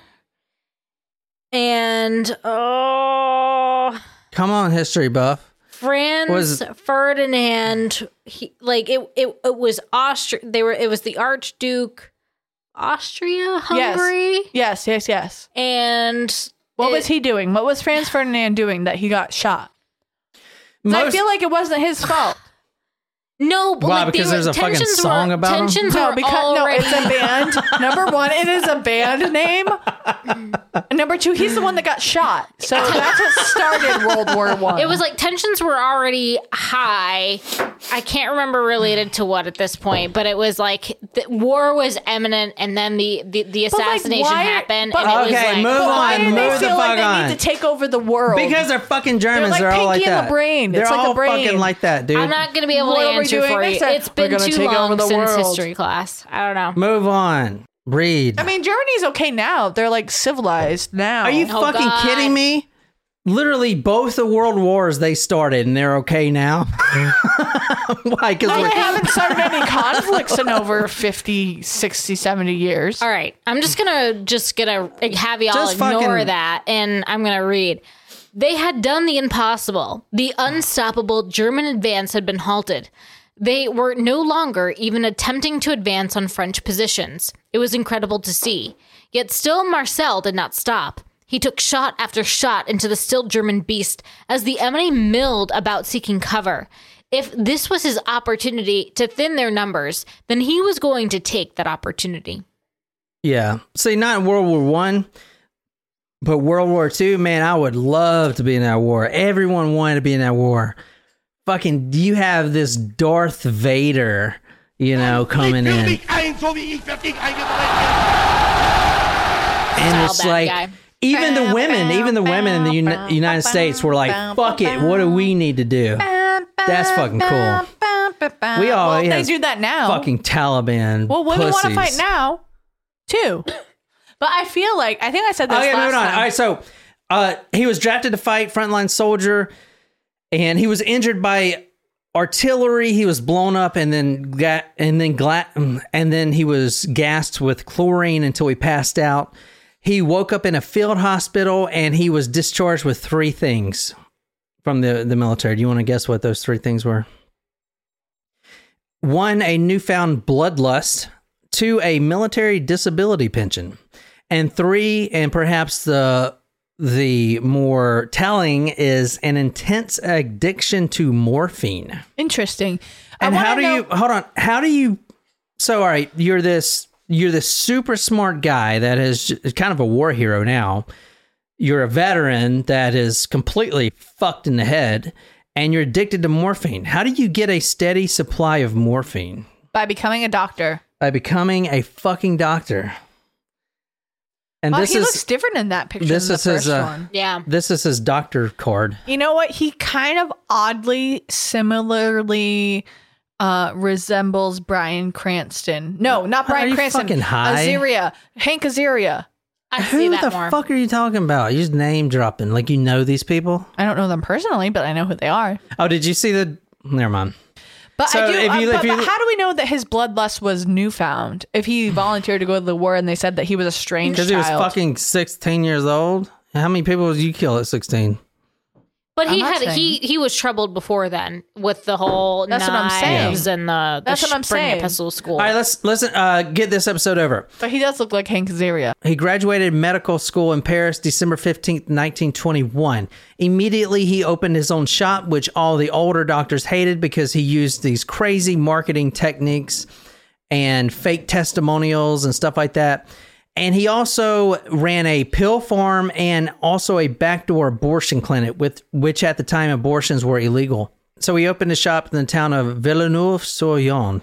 And oh, Come on, history buff. Franz Was- Ferdinand, he, like it, it, it was Austria. They were. It was the Archduke, Austria, Hungary, Yes, yes, yes. and What it- was he doing? What was Franz Ferdinand doing that he got shot? 'Cause I Most- feel like it wasn't his fault. No, but Why, like, because there's a fucking tensions song were, about 'em? tensions No, were because already, no, it's a band. Number one, it is a band name. And number two, he's the one that got shot. So that's what started World War One. It was like tensions were already high. I can't remember related to what at this point, but it was like the war was imminent, and then the the, the But, like, assassination why- happened, but- and it Okay, was like, move But why on, do they move the feel like fuck they need to take over the world? Because they're fucking Germans. like They're, all like Pinky and that. the Brain. They're It's like all a brain. fucking like that, dude. I'm not going to be able What to are we answer doing for you. next time? It's We're been too take over long the since world. history class. I don't know. Move on. Read. I mean, Germany's okay now. They're like civilized now. Are you Oh, fucking God. kidding me? Literally, both the world wars they started, and they're okay now. Why? Because Well, they haven't started any conflicts in over 50, 60, 70 years. All right, I'm just gonna just gonna have y'all Just ignore fucking- that, and I'm gonna read. They had done the impossible. The unstoppable German advance had been halted. They were no longer even attempting to advance on French positions. It was incredible to see. Yet still Marcel did not stop. He took shot after shot into the still German beast as the enemy milled about seeking cover. If this was his opportunity to thin their numbers, then he was going to take that opportunity. yeah. See, not World War One, but World War Two. Man, I would love to be in that war. Everyone wanted to be in that war. Fucking, do you have this Darth Vader, you know, coming in, dich ein, so wie ich für dich eingesetzt and it's like. guy. Even the women, even the women in the Uni- United States were like, "Fuck it, what do we need to do?" That's fucking cool. We all- well, they do that now. Fucking Taliban. well, women want to fight now, too. But I feel like I think I said this Okay, last moving on. time. All right, so uh, he was drafted to fight frontline soldier, and he was injured by artillery. He was blown up, and then got and then gla- and then he was gassed with chlorine until he passed out. He woke up in a field hospital, and he was discharged with three things from the the military. Do you want to guess what those three things were? One, a newfound bloodlust. Two, a military disability pension. And three, and perhaps the the more telling is an intense addiction to morphine. Interesting. I And how do know- you hold on? How do you so all right, you're this you're this super smart guy that is kind of a war hero now. You're a veteran that is completely fucked in the head and you're addicted to morphine. How do you get a steady supply of morphine? by becoming a doctor? By becoming a fucking doctor. And Well, this he is looks different in that picture this than the is his, uh, one. Yeah. this is his doctor card. You know what? He kind of oddly, similarly uh, resembles Bryan Cranston. No, not Are Bryan you Cranston. fucking high? Azaria. Hank Azaria. I see Who that the more. fuck are you talking about? You're just name dropping like you know these people. I don't know them personally, but I know who they are. Oh, did you see the? Never mind. But So I do. if you- uh, if but, you- but how do we know that his bloodlust was newfound? If he volunteered to go to the war and they said that he was a strange Because he was fucking sixteen years old. How many people did you kill at sixteen? But he I'm not had he he was troubled before then with the whole That's what I'm saying. and the, the That's what I'm saying. epistle school. All right, let's listen. Uh, get this episode over. but he does look like Hank Azaria. He graduated medical school in Paris December 15th, 1921. Immediately, he opened his own shop, which all the older doctors hated because he used these crazy marketing techniques and fake testimonials and stuff like that. And he also ran a pill farm and also a backdoor abortion clinic, with which at the time abortions were illegal. So he opened a shop in the town of Villeneuve-sur-Yonne.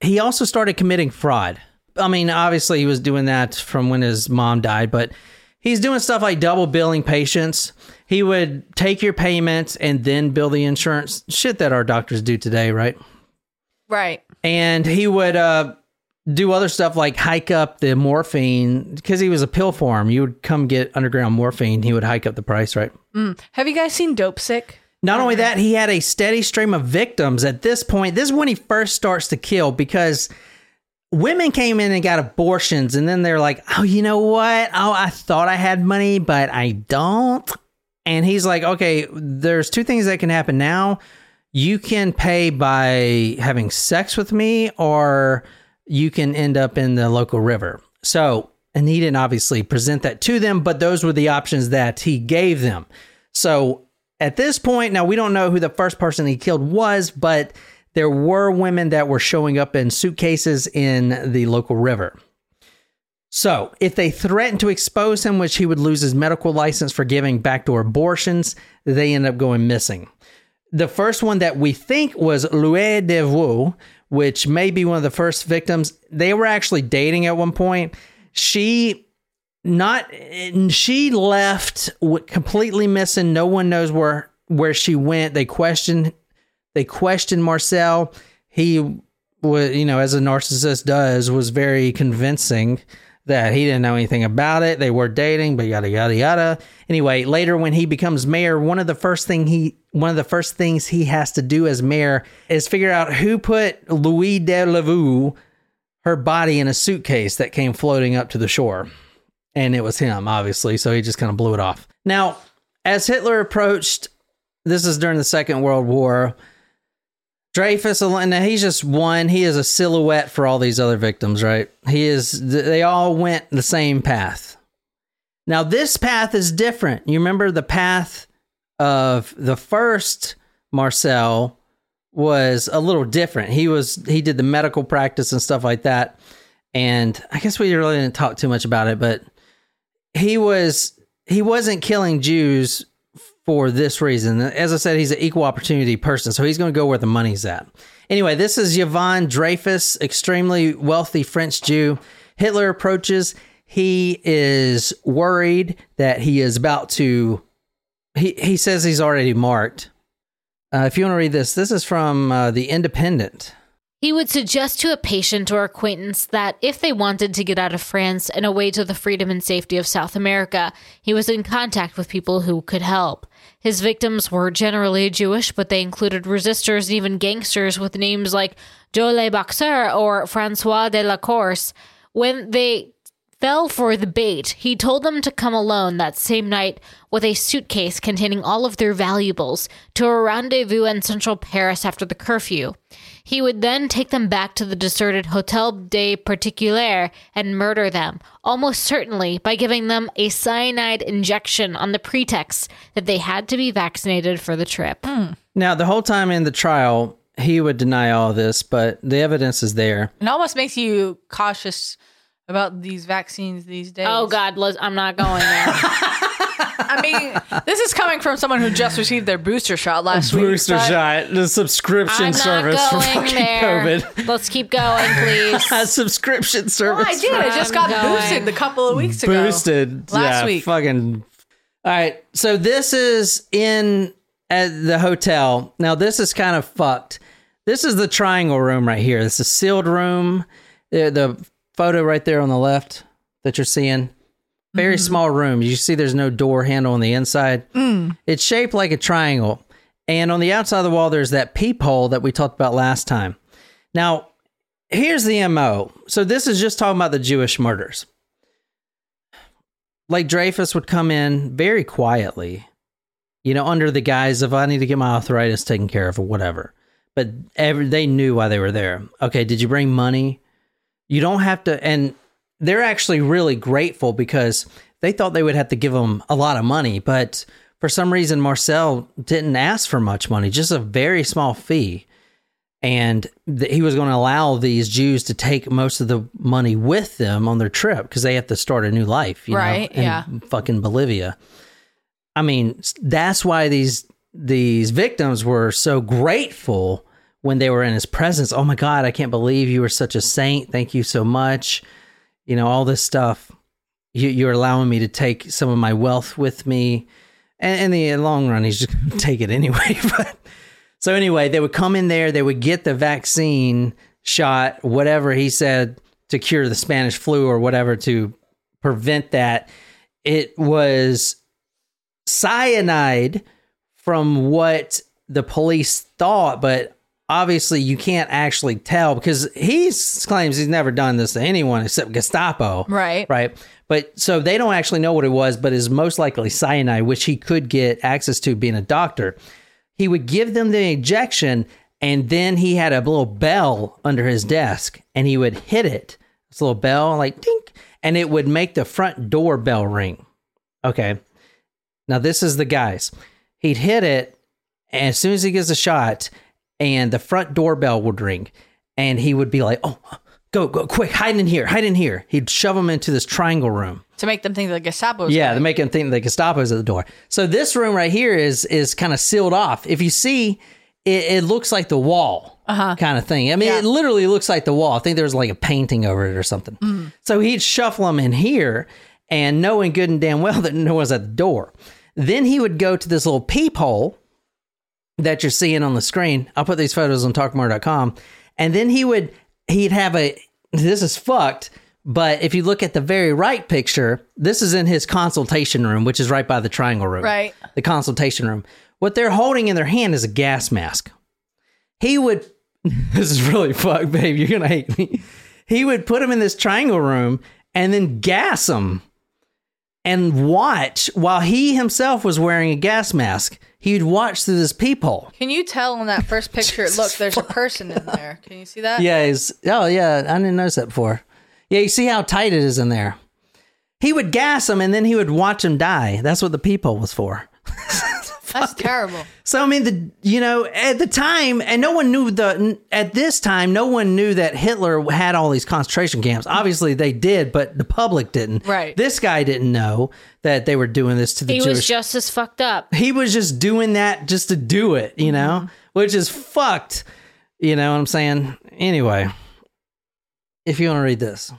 He also started committing fraud. I mean, obviously he was doing that from when his mom died, but he's doing stuff like double billing patients. He would take your payments and then bill the insurance. Shit that our doctors do today, right? Right. and he would uh, do other stuff like hike up the morphine because he was a pill form. You would come get underground morphine. He would hike up the price, right? Mm. Have you guys seen Dopesick? Not only that, he had a steady stream of victims at this point. This is when he first starts to kill because women came in and got abortions, and then they're like, oh, you know what? Oh, I thought I had money, but I don't. And he's like, okay, there's two things that can happen now. You can pay by having sex with me, or you can end up in the local river. So, and he didn't obviously present that to them, but those were the options that he gave them. So at this point, now we don't know who the first person he killed was, but there were women that were showing up in suitcases in the local river. So, if they threatened to expose him, which he would lose his medical license for giving backdoor abortions, they end up going missing. The first one that we think was Louis Devaux, which may be one of the first victims. They were actually dating at one point. She not she left completely missing. No one knows where where she went. They questioned they questioned Marcel. He was, you know, as a narcissist does, was very convincing that he didn't know anything about it. They were dating, but yada yada yada. Anyway, later when he becomes mayor, one of the first thing he one of the first things he has to do as mayor is figure out who put Louis Delaveau her body in a suitcase that came floating up to the shore. And it was him, obviously, so he just kind of blew it off. Now, as Hitler approached, this is during the Second World War. Dreyfus, and he's just one. He is a silhouette for all these other victims, right? He is. They all went the same path. Now this path is different. You remember the path of the first Marcel was a little different. He was he did the medical practice and stuff like that. And I guess we really didn't talk too much about it, but he was he wasn't killing Jews for this reason. As I said, he's an equal opportunity person, so he's going to go where the money's at. Anyway, this is Yvonne Dreyfus, extremely wealthy French Jew. Hitler approaches. He is worried that he is about to. He he says he's already marked. Uh, if you want to read this, this is from uh, the Independent. He would suggest to a patient or acquaintance that if they wanted to get out of France and away to the freedom and safety of South America, he was in contact with people who could help. His victims were generally Jewish, but they included resistors and even gangsters with names like Joe Le Boxer or Francois de la Course. When they fell for the bait, he told them to come alone that same night with a suitcase containing all of their valuables to a rendezvous in central Paris after the curfew. He would then take them back to the deserted Hotel des Particuliers and murder them, almost certainly by giving them a cyanide injection on the pretext that they had to be vaccinated for the trip. Hmm. Now, the whole time in the trial, he would deny all this, but the evidence is there. It almost makes you cautious about these vaccines these days. Oh God, Liz, I'm not going there. I mean, this is coming from someone who just received their booster shot last week. Booster but- shot, the subscription I'm service not for going fucking there. COVID. Let's keep going, please. A subscription Oh, service. I did. I just got going. boosted a couple of weeks ago. boosted Last yeah, week. Fucking. All right. So this is in at the hotel. Now this is kind of fucked. This is the triangle room right here. This is a sealed room. The, the photo right there on the left that you're seeing. Very Mm-hmm. small room. You see, there's no door handle on the inside. Mm. It's shaped like a triangle, and on the outside of the wall, there's that peephole that we talked about last time. Now, here's the mo. So this is just talking about the Jewish murders like Dreyfus would come in very quietly, you know, under the guise of I need to get my arthritis taken care of or whatever. But every, they knew why they were there. Okay, did you bring money? You don't have to, and they're actually really grateful because they thought they would have to give them a lot of money, but for some reason Marcel didn't ask for much money, just a very small fee. And th- he was going to allow these Jews to take most of the money with them on their trip because they have to start a new life, you Right, know, in yeah. fucking Bolivia. I mean, that's why these these victims were so grateful when they were in his presence. Oh my God, I can't believe you were such a saint. Thank you so much. You know, all this stuff. You, you're allowing me to take some of my wealth with me. And in the long run, he's just going to take it anyway. but so anyway, they would come in there, they would get the vaccine shot, whatever he said to cure the Spanish flu or whatever to prevent that. It was cyanide from what the police thought, but obviously you can't actually tell because he claims he's never done this to anyone except Gestapo. Right. Right. But so they don't actually know what it was, but is most likely cyanide, which he could get access to being a doctor. He would give them the injection and then he had a little bell under his desk and he would hit it. This little bell, like dink, and it would make the front door bell ring. Okay. Now this is the guys. He'd hit it, and as soon as he gets a shot, and the front doorbell would ring, and he would be like, "Oh, go, go, quick, hide in here, hide in here." He'd shove them into this triangle room. To make them think the Gestapo's Yeah, to make them think the Gestapo's at the door. So this room right here is is kind of sealed off. If you see, it, it looks like the wall Uh-huh. kind of thing. I mean, Yeah. it literally looks like the wall. I think there's like a painting over it or something. Mm-hmm. So he'd shuffle them in here, and knowing good and damn well that no one's at the door. Then he would go to this little peephole that you're seeing on the screen. I'll put these photos on talkmore.com. And then he would he'd have a this is fucked, but if you look at the very right picture, this is in his consultation room, which is right by the triangle room. Right. The consultation room. What they're holding in their hand is a gas mask. He would this is really fucked, babe. You're gonna hate me. He would put him in this triangle room and then gas him and watch while he himself was wearing a gas mask. He'd watch through this peephole. Can you tell in that first picture? look, there's a person in there. Can you see that? Yeah, he's oh yeah, I didn't notice that before. Yeah, you see how tight it is in there. He would gas him and then he would watch him die. That's what the peephole was for. That's terrible. So I mean, the you know at the time, and no one knew the at this time, no one knew that Hitler had all these concentration camps. Obviously, they did, but the public didn't. Right. This guy didn't know that they were doing this to the He Jewish. was just as fucked up. he was just doing that just to do it, you know, mm-hmm. which is fucked. You know what I'm saying? Anyway, if you want to read this,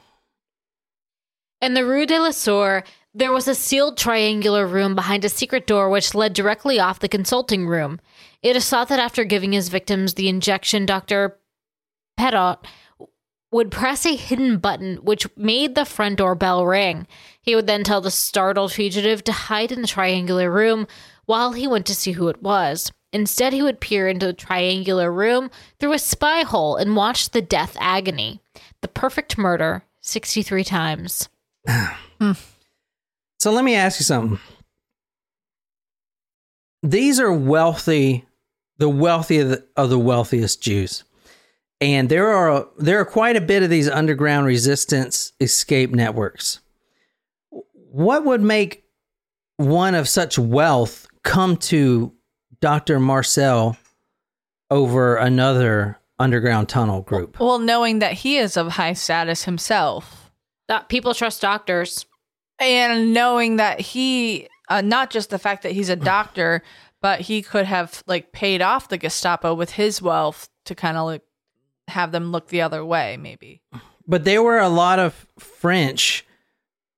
In the Rue de la Soeur, there was a sealed triangular room behind a secret door which led directly off the consulting room. It is thought that after giving his victims the injection, Dr. Petiot would press a hidden button which made the front door bell ring. He would then tell the startled fugitive to hide in the triangular room while he went to see who it was. Instead, he would peer into the triangular room through a spy hole and watch the death agony. The perfect murder 63 times. Hmm. So let me ask you something. These are wealthy, the wealthy of the, of the wealthiest Jews, and there are there are quite a bit of these underground resistance escape networks. What would make one of such wealth come to Dr. Marcel over another underground tunnel group? Well, knowing that he is of high status himself, That people trust doctors. And knowing that he, uh, not just the fact that he's a doctor, but he could have like paid off the Gestapo with his wealth to kind of like have them look the other way, maybe. But there were a lot of French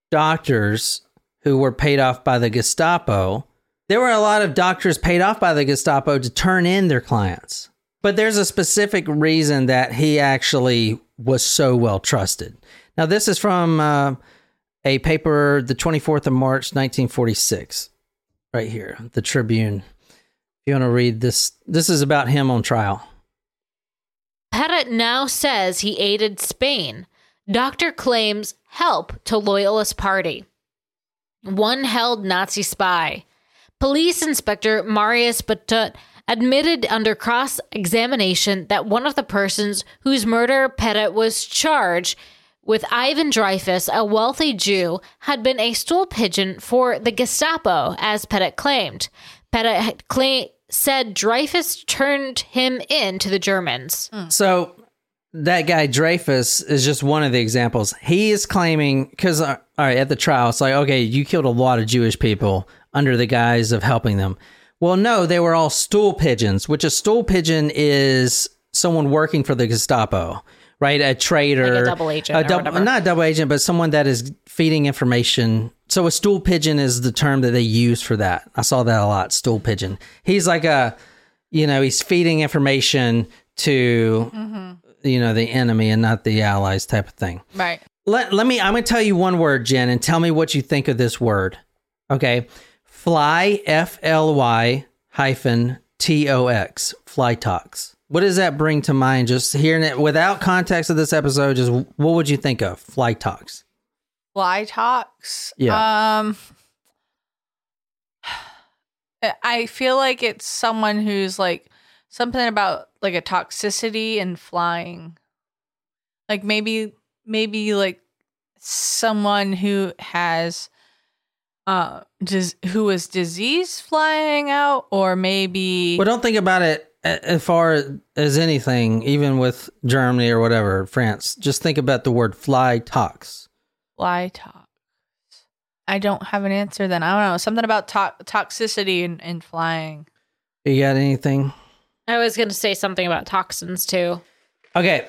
doctors who were paid off by the Gestapo. There were a lot of doctors paid off by the Gestapo to turn in their clients. But there's a specific reason that he actually was so well trusted. Now, this is from uh, a paper, the 24th of March, 1946, right here, the Tribune. If you want to read this, this is about him on trial. Petiot now says he aided Spain. Doctor claims help to Loyalist Party. One held Nazi spy. Police Inspector Marius Batut admitted under cross examination that one of the persons whose murder Petiot was charged with Ivan Dreyfus, a wealthy Jew, had been a stool pigeon for the Gestapo, as Petiot claimed. Petiot cla- said Dreyfus turned him in to the Germans. Hmm. So that guy Dreyfus is just one of the examples. He is claiming because uh, all right at the trial, it's like okay, you killed a lot of Jewish people under the guise of helping them. Well, no, they were all stool pigeons, which a stool pigeon is someone working for the Gestapo, right? A trader, Like a double agent dub- whatever. not a double agent, but someone that is feeding information. So a stool pigeon is the term that they use for that. I saw that a lot. Stool pigeon. He's like a, you know, he's feeding information to, mm-hmm. you know, the enemy and not the allies, type of thing. Right. Let let me. I'm gonna tell you one word, Jen, and tell me what you think of this word. Okay, fly. F L Y hyphen T O X. Fly-Tox. What does that bring to mind? Just hearing it without context of this episode. Just what would you think of Fly-Tox? Fly talks. Yeah. Um I feel like it's someone who's like something about like a toxicity and flying. Like maybe maybe like someone who has uh dis- who is disease flying out or maybe Well, don't think about it as far as anything, even with Germany or whatever, France. Just think about the word Fly-Tox. fly talks. I don't have an answer then. I don't know. Something about to- toxicity and, and flying. You got anything? I was going to say something about toxins too. Okay.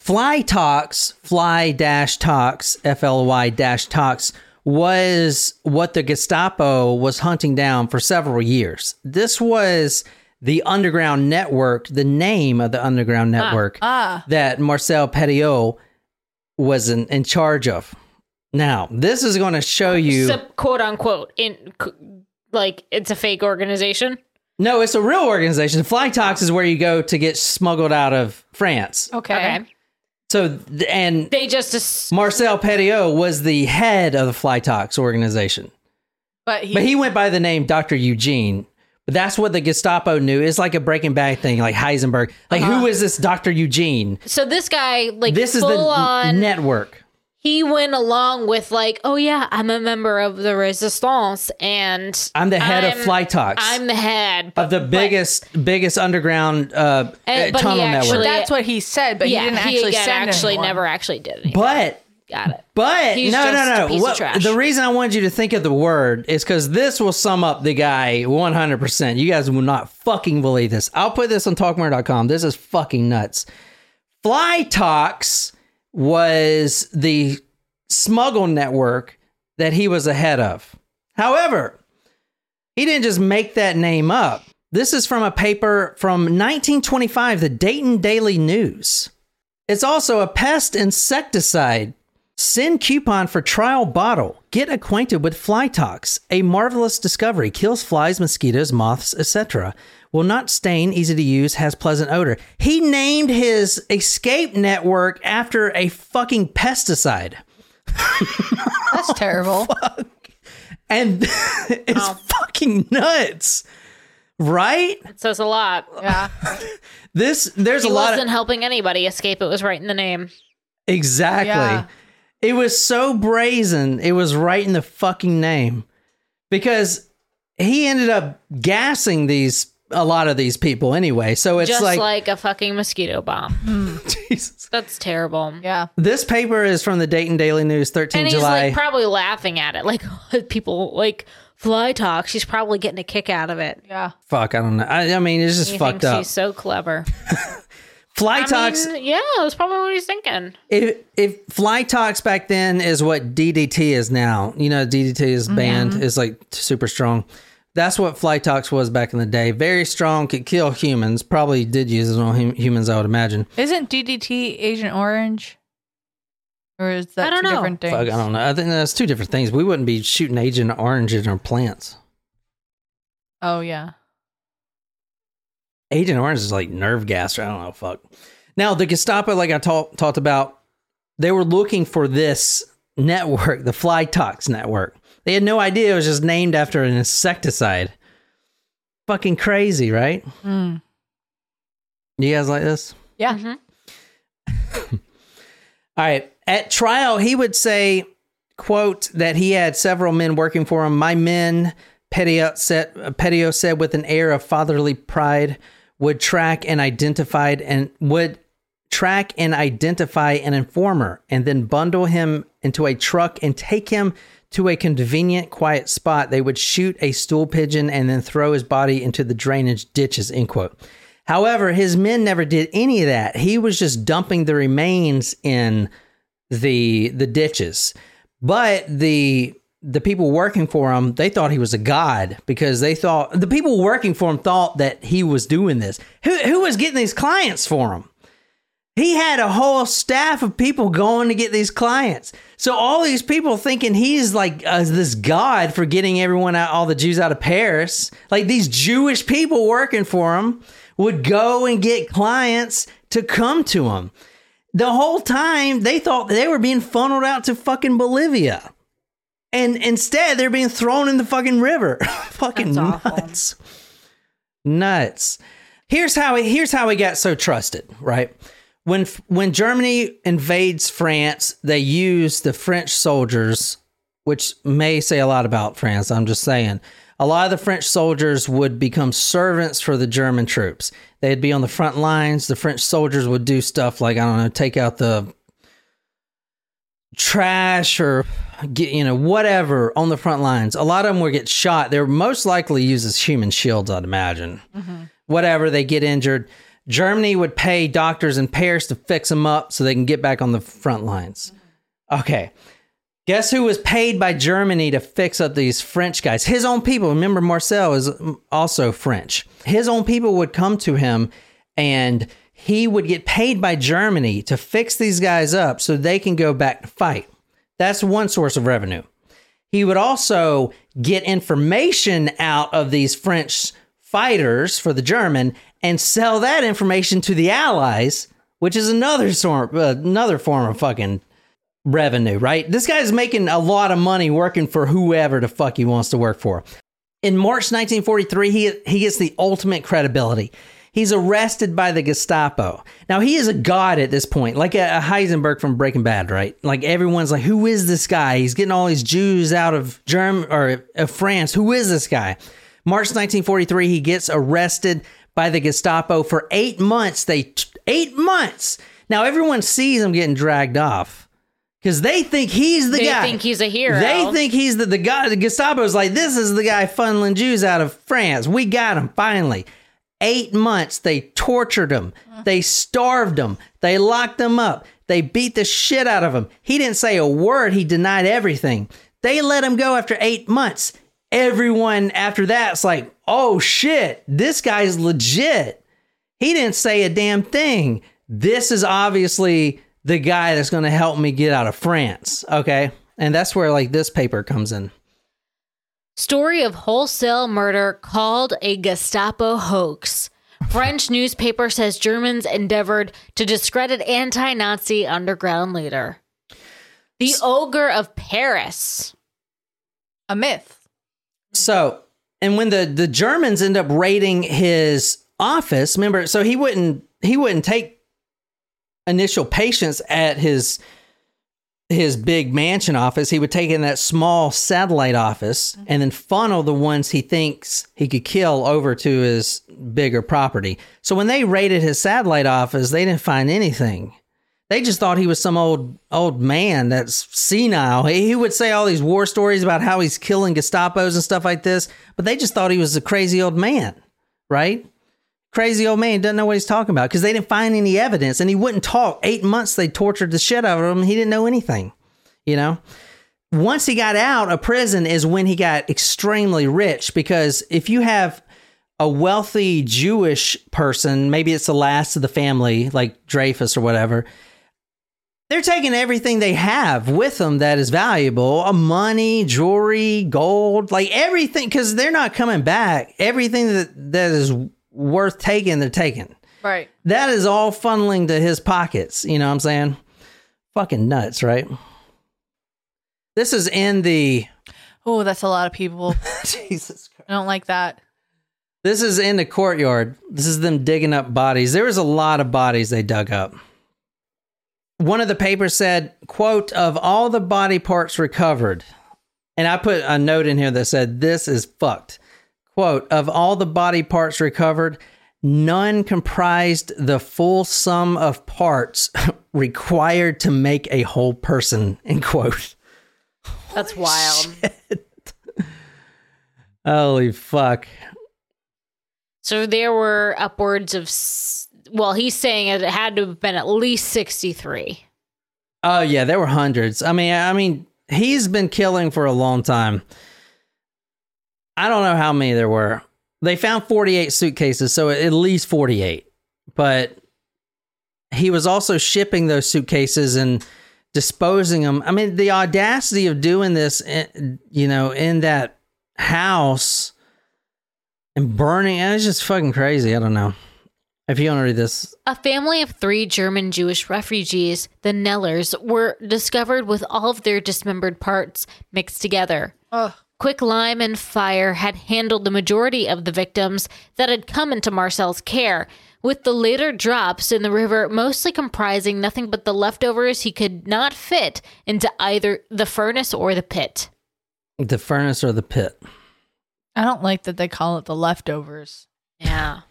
Fly-Tox, Fly Dash Talks, F L Y Dash Talks was what the Gestapo was hunting down for several years. This was the underground network, the name of the underground network Ah. that Marcel Petiot was in, in charge of. Now, this is going to show you. So, quote unquote, in like it's a fake organization. no, it's a real organization. Fly-Tox is where you go to get smuggled out of France. Okay. Okay. So, and They just ass- Marcel Petiot was the head of the Fly-Tox organization, But he, but he went by the name Dr. Eugene. But that's what the Gestapo knew. It's like a Breaking Bad thing, like Heisenberg. Like, who is this Dr. Eugene? so this guy like This is the on. network. he went along with like, oh yeah, I'm a member of the Resistance, and I'm the head of I'm- Fly-Tox I'm the head of the but- biggest, biggest underground uh, Eh, uh, but he tunnel actually- network. that's what he said, but yeah, he didn't he actually again send actually anyone. never actually did anything. But Got it. But He's no, no, no. What- the reason I wanted you to think of the word is because this will sum up the guy 100%. You guys will not fucking believe this. I'll put this on talkmore.com. This is fucking nuts. Fly-Tox was the smuggle network that he was ahead of. However, he didn't just make that name up. This is from a paper from 1925, the Dayton Daily News. It's also a pest insecticide. Send coupon for trial bottle. Get acquainted with Flytox, a marvelous discovery. Kills flies, mosquitoes, moths, etc. Will not stain, easy to use, has pleasant odor. He named his escape network after a fucking pesticide. That's terrible. And it's fucking nuts. Right? It says a lot. yeah. This there's He a lot wasn't of helping anybody escape. It was right in the name. Exactly. Yeah. It was so brazen. It was right in the fucking name. Because he ended up gassing these a lot of these people anyway. So it's Just like, like, a fucking mosquito bomb. Jesus. That's terrible. Yeah. This paper is from the Dayton Daily News, 13 And he's July. like probably laughing at it. Like oh, people like fly talk. She's probably getting a kick out of it. Yeah. Fuck, I don't know. I, I mean, it's just He fucked up. he's so clever. Fly I Talks, mean, yeah, that's probably what he's thinking. if, if Fly-Tox back then is what DDT is now, you know, DDT is mm-hmm. banned, is like super strong. That's what Fly-Tox was back in the day. Very strong, could kill humans. Probably did use it on hum- humans, I would imagine. Isn't DDT Agent Orange? Or is that I don't two know. different things? Fuck, I don't know. I think that's two different things. We wouldn't be shooting Agent Orange in our plants. Oh yeah. Agent Orange is like nerve gas. Or I don't know. Fuck. Now the Gestapo, like I talk, talked about, they were looking for this network, the Fly-Tox network. They had no idea it was just named after an insecticide. Fucking crazy, right? Mm. You guys like this? Yeah. Mhm. All right. At trial, he would say, quote, that he had several men working for him. My men, Petiot said, Petiot said with an air of fatherly pride, would track and identify and would track and identify an informer and then bundle him into a truck and take him to a convenient, quiet spot, they would shoot a stool pigeon and then throw his body into the drainage ditches, end quote. However, his men never did any of that. He was just dumping the remains in the the ditches. But the the people working for him, they thought he was a god because they thought the people working for him thought that he was doing this. Who who was getting these clients for him? He had a whole staff of people going to get these clients. So all these people thinking he's like uh, this god for getting everyone out, all the Jews out of Paris. Like these Jewish people working for him would go and get clients to come to him. The whole time they thought they were being funneled out to fucking Bolivia. And instead they're being thrown in the fucking river. fucking That's awful. nuts. Nuts. Here's how he, here's how he got so trusted, right? When when Germany invades France, they use the French soldiers, which may say a lot about France. I'm just saying. A lot of the French soldiers would become servants for the German troops. They'd be on the front lines. The French soldiers would do stuff like I don't know, take out the trash or get you know whatever on the front lines. A lot of them would get shot. They're most likely used as human shields, I'd imagine. Mm-hmm. Whatever they get injured, Germany would pay doctors in Paris to fix them up so they can get back on the front lines. Mm-hmm. Okay. Guess who was paid by Germany to fix up these French guys? His own people. Remember, Marcel is mm, also French. His own people would come to him and he would get paid by Germany to fix these guys up so they can go back to fight. That's one source of revenue. He would also get information out of these French fighters for the German and sell that information to the Allies, which is another sort, uh, another form of fucking revenue, right? This guy's making a lot of money working for whoever the fuck he wants to work for. In March 1943, he he gets the ultimate credibility. He's arrested by the Gestapo. Now he is a god at this point, like a, Heisenberg from Breaking Bad, right? Like everyone's like, "Who is this guy? He's getting all these Jews out of Germ or of France. Who is this guy?" March 1943, he gets arrested by the Gestapo for eight months. They eight months. Now everyone sees him getting dragged off because they think he's the They guy. They think he's a hero. They think he's the, the guy. The Gestapo's like, this is the guy funneling Jews out of France. We got him finally. Eight months, they tortured him. They starved him. They locked him up. They beat the shit out of him. He didn't say a word. He denied everything. They let him go after eight months. Everyone after that's like, oh shit, this guy's legit. He didn't say a damn thing. This is obviously the guy that's going to help me get out of France. Okay. And that's where like this paper comes in. Story of wholesale murder called a Gestapo hoax. French newspaper says Germans endeavored to discredit anti Nazi underground leader. The Ogre of Paris. A myth. So, and when the the Germans end up raiding his office, remember, so he wouldn't he wouldn't take initial patients at his his big mansion office. He would take in that small satellite office and then funnel the ones he thinks he could kill over to his bigger property. So when they raided his satellite office, they didn't find anything. They just thought he was some old old man that's senile. He, he would say all these war stories about how he's killing Gestapos and stuff like this, but they just thought he was a crazy old man, right? Crazy old man doesn't know what he's talking about because they didn't find any evidence and he wouldn't talk. Eight months they tortured the shit out of him. He didn't know anything, you know? Once he got out of prison is when he got extremely rich because if you have a wealthy Jewish person, maybe it's the last of the family, like Dreyfus or whatever, they're taking everything they have with them that is valuable uh, money, jewelry, gold, like everything, because they're not coming back. Everything that, that is worth taking, they're taking. Right. That is all funneling to his pockets. You know what I'm saying? Fucking nuts, right? This is in the. Oh, that's a lot of people. Jesus Christ. I don't like that. This is in the courtyard. This is them digging up bodies. There was a lot of bodies they dug up. One of the papers said, quote, of all the body parts recovered, and I put a note in here that said, this is fucked. Quote, of all the body parts recovered, none comprised the full sum of parts required to make a whole person, end quote. That's wild. Holy fuck. So there were upwards of, well, he's saying it had to have been at least 63. Oh yeah, there were hundreds. I mean, I mean, he's been killing for a long time. I don't know how many there were. They found 48 suitcases, so at least 48. But he was also shipping those suitcases and disposing them. I mean, the audacity of doing this, eh, you know, in that house and burning, it's just fucking crazy. I don't know. If you want to read this, A family of three German Jewish refugees, the Knellers, were discovered with all of their dismembered parts mixed together. Ugh. Quick lime and fire had handled the majority of the victims that had come into Marcel's care, with the later drops in the river mostly comprising nothing but the leftovers he could not fit into either the furnace or the pit. the furnace or the pit. I don't like that they call it the leftovers. Yeah.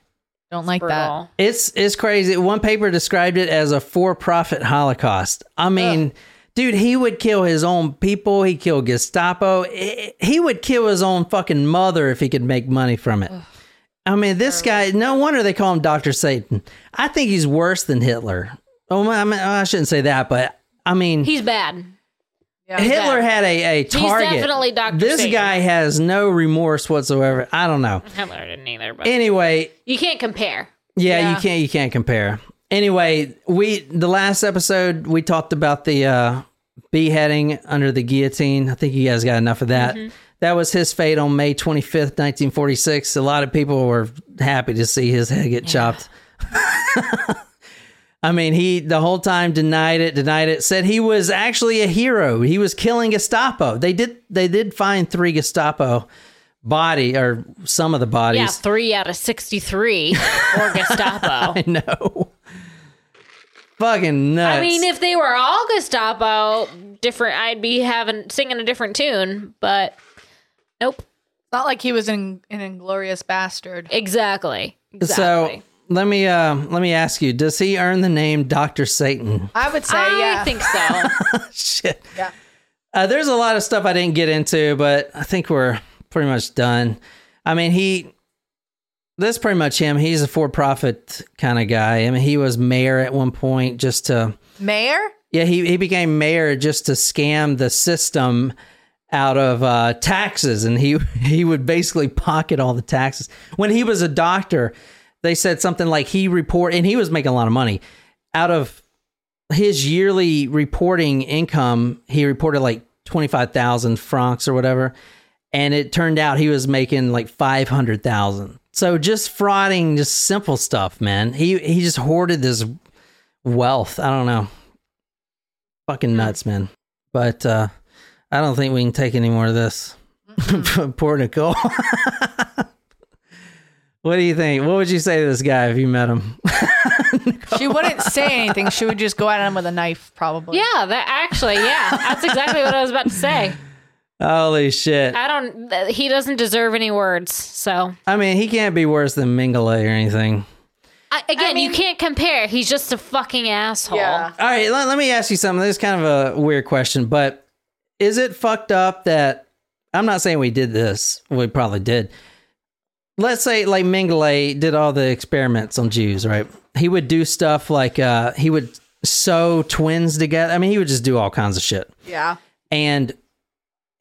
Don't like that. It's it's crazy. One paper described it as a for-profit Holocaust. I mean, dude, he would kill his own people. He killed Gestapo. He would kill his own fucking mother if he could make money from it. I mean, this guy. No wonder they call him Doctor Satan. I think he's worse than Hitler. Oh, I mean, I shouldn't say that, but I mean, He's bad. Yeah. Hitler had a, a target. definitely Dr. This Satan. guy has no remorse whatsoever. I don't know. Hitler didn't either, but Anyway, you can't compare. Yeah, Yeah. you can't you can't compare. Anyway, we the last episode we talked about the uh beheading under the guillotine. I think you guys got enough of that. Mm-hmm. That was his fate on May 25th, 1946. A lot of people were happy to see his head get chopped. I mean, he the whole time denied it, denied it, said he was actually a hero. He was killing Gestapo. They did they did find three Gestapo body or some of the bodies. Yeah, three out of 63 for Gestapo. I know. Fucking nuts. I mean, if they were all Gestapo, different, I'd be having singing a different tune. But nope, not like he was in an inglorious bastard. exactly. so let me uh let me ask you, does he earn the name Dr. Satan? I would say, I yeah. I think so. Shit. Yeah. Uh, there's a lot of stuff I didn't get into, but I think we're pretty much done. I mean, he that's pretty much him. He's a for-profit kind of guy. I mean, he was mayor at one point just to Mayor? Yeah, he, he became mayor just to scam the system out of uh, taxes, and he he would basically pocket all the taxes. When he was a doctor, they said something like he report, and he was making a lot of money out of his yearly reporting income. He reported like twenty five thousand francs or whatever, and it turned out he was making like five hundred thousand. So just frauding, just simple stuff, man. He he just hoarded this wealth. I don't know fucking nuts, man. But uh, I don't think we can take any more of this. Poor Nicole. what do you think? What would you say to this guy if you met him? She wouldn't say anything. She would just go at him with a knife, probably. yeah, that actually, yeah, that's exactly what I was about to say. Holy shit. I don't, he doesn't deserve any words. So, I mean, he can't be worse than Mengele or anything. I, again, mean- you can't compare. He's just a fucking asshole. Yeah. All right, let, let me ask you something. This is kind of a weird question, but is it fucked up that I'm not saying we did this. We probably did. Let's say like Mengele did all the experiments on Jews, right? He would do stuff like uh he would sew twins together. I mean, he would just do all kinds of shit. Yeah. And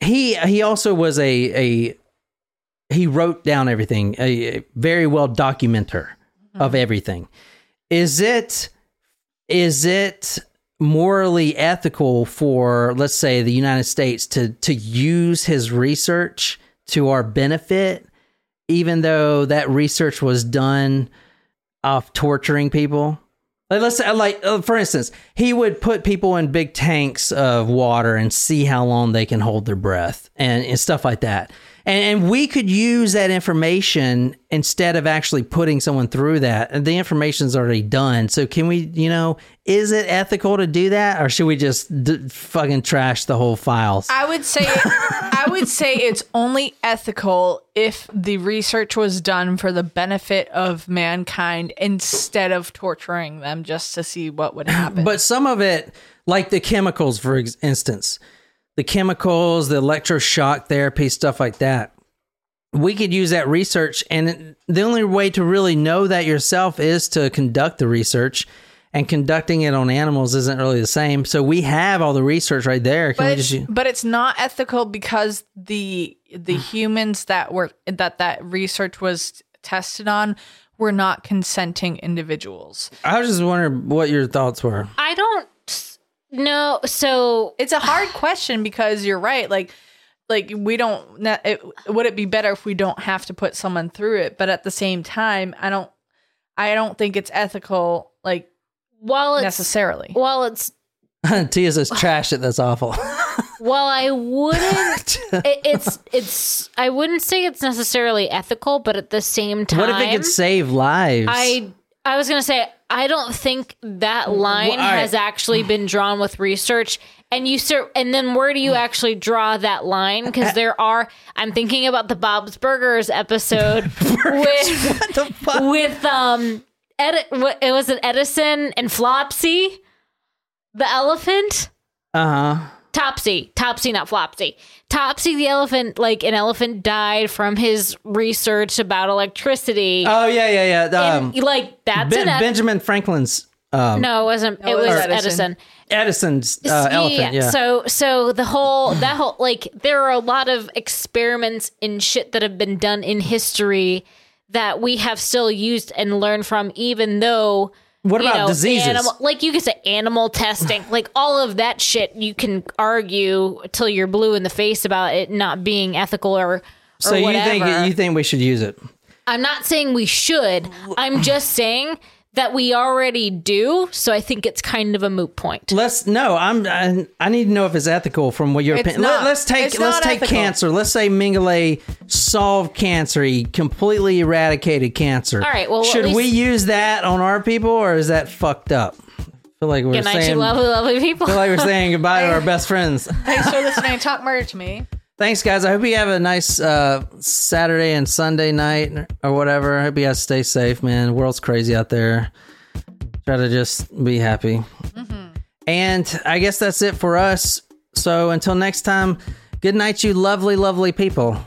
he he also was a a he wrote down everything, a, very well documenter mm-hmm. of everything. Is it is it morally ethical for let's say the United States to to use his research to our benefit even though that research was done off torturing people? Like, let's say, like uh, for instance, he would put people in big tanks of water and see how long they can hold their breath and, and stuff like that. And, and we could use that information instead of actually putting someone through that. And the information's already done. So can we, you know, is it ethical to do that, or should we just d- fucking trash the whole files? I would say I would say it's only ethical if the research was done for the benefit of mankind instead of torturing them just to see what would happen. But some of it, like the chemicals, for instance, the chemicals, the electroshock therapy, stuff like that. We could use that research, and the only way to really know that yourself is to conduct the research. And conducting it on animals isn't really the same. So we have all the research right there. Can but we it's, just use- but it's not ethical because the the humans that were that that research was tested on were not consenting individuals. I was just wondering what your thoughts were. I don't know. So It's a hard question because you're right. Like like we don't. ne- It, would it be better if we don't have to put someone through it? But at the same time, I don't. I don't think it's ethical. Like while it's necessarily. while it's Tia says trash it. That's awful. while I wouldn't, it, it's it's I wouldn't say it's necessarily ethical, but at the same time, what if it could save lives? I I was gonna say I don't think that line Well, right. has actually been drawn with research. And you sir, and then where do you actually draw that line? Because there are. I'm thinking about the Bob's Burgers episode with what the fuck? with um, Edi- what, it was it Edison and Flopsy, the elephant. Uh huh. Topsy, Topsy, not Flopsy. Topsy the elephant, like an elephant died from his research about electricity. Oh yeah, yeah, yeah. Um, and, like that's Ben- an Benjamin Franklin's um, no, it wasn't. It it was was Edison. Edison. Edison's uh, elephant. Yeah. So, so the whole that whole like there are a lot of experiments and shit that have been done in history that we have still used and learned from, even though. What about know, diseases? Animal, like you could say animal testing, like all of that shit. You can argue till you're blue in the face about it not being ethical or. or so you think you think we should use it? I'm not saying we should. I'm just saying that we already do. So I think it's kind of a moot point. Let's no. I'm. I, I need to know if it's ethical from what your It's opinion. not. Let, us take It's let's take ethical. cancer. Let's say Mengele solved cancer. He completely eradicated cancer. All right, well, at should we use that on our people, or is that fucked up? I feel like we're Good night, you saying. lovely, lovely people. I feel like we're saying goodbye to our best friends. Thanks for listening. Talk murder to me. Thanks, guys. I hope you have a nice uh, Saturday and Sunday night or whatever. I hope you guys stay safe, man. The world's crazy out there. Try to just be happy. And I guess that's it for us. So until next time, good night, you lovely, lovely people.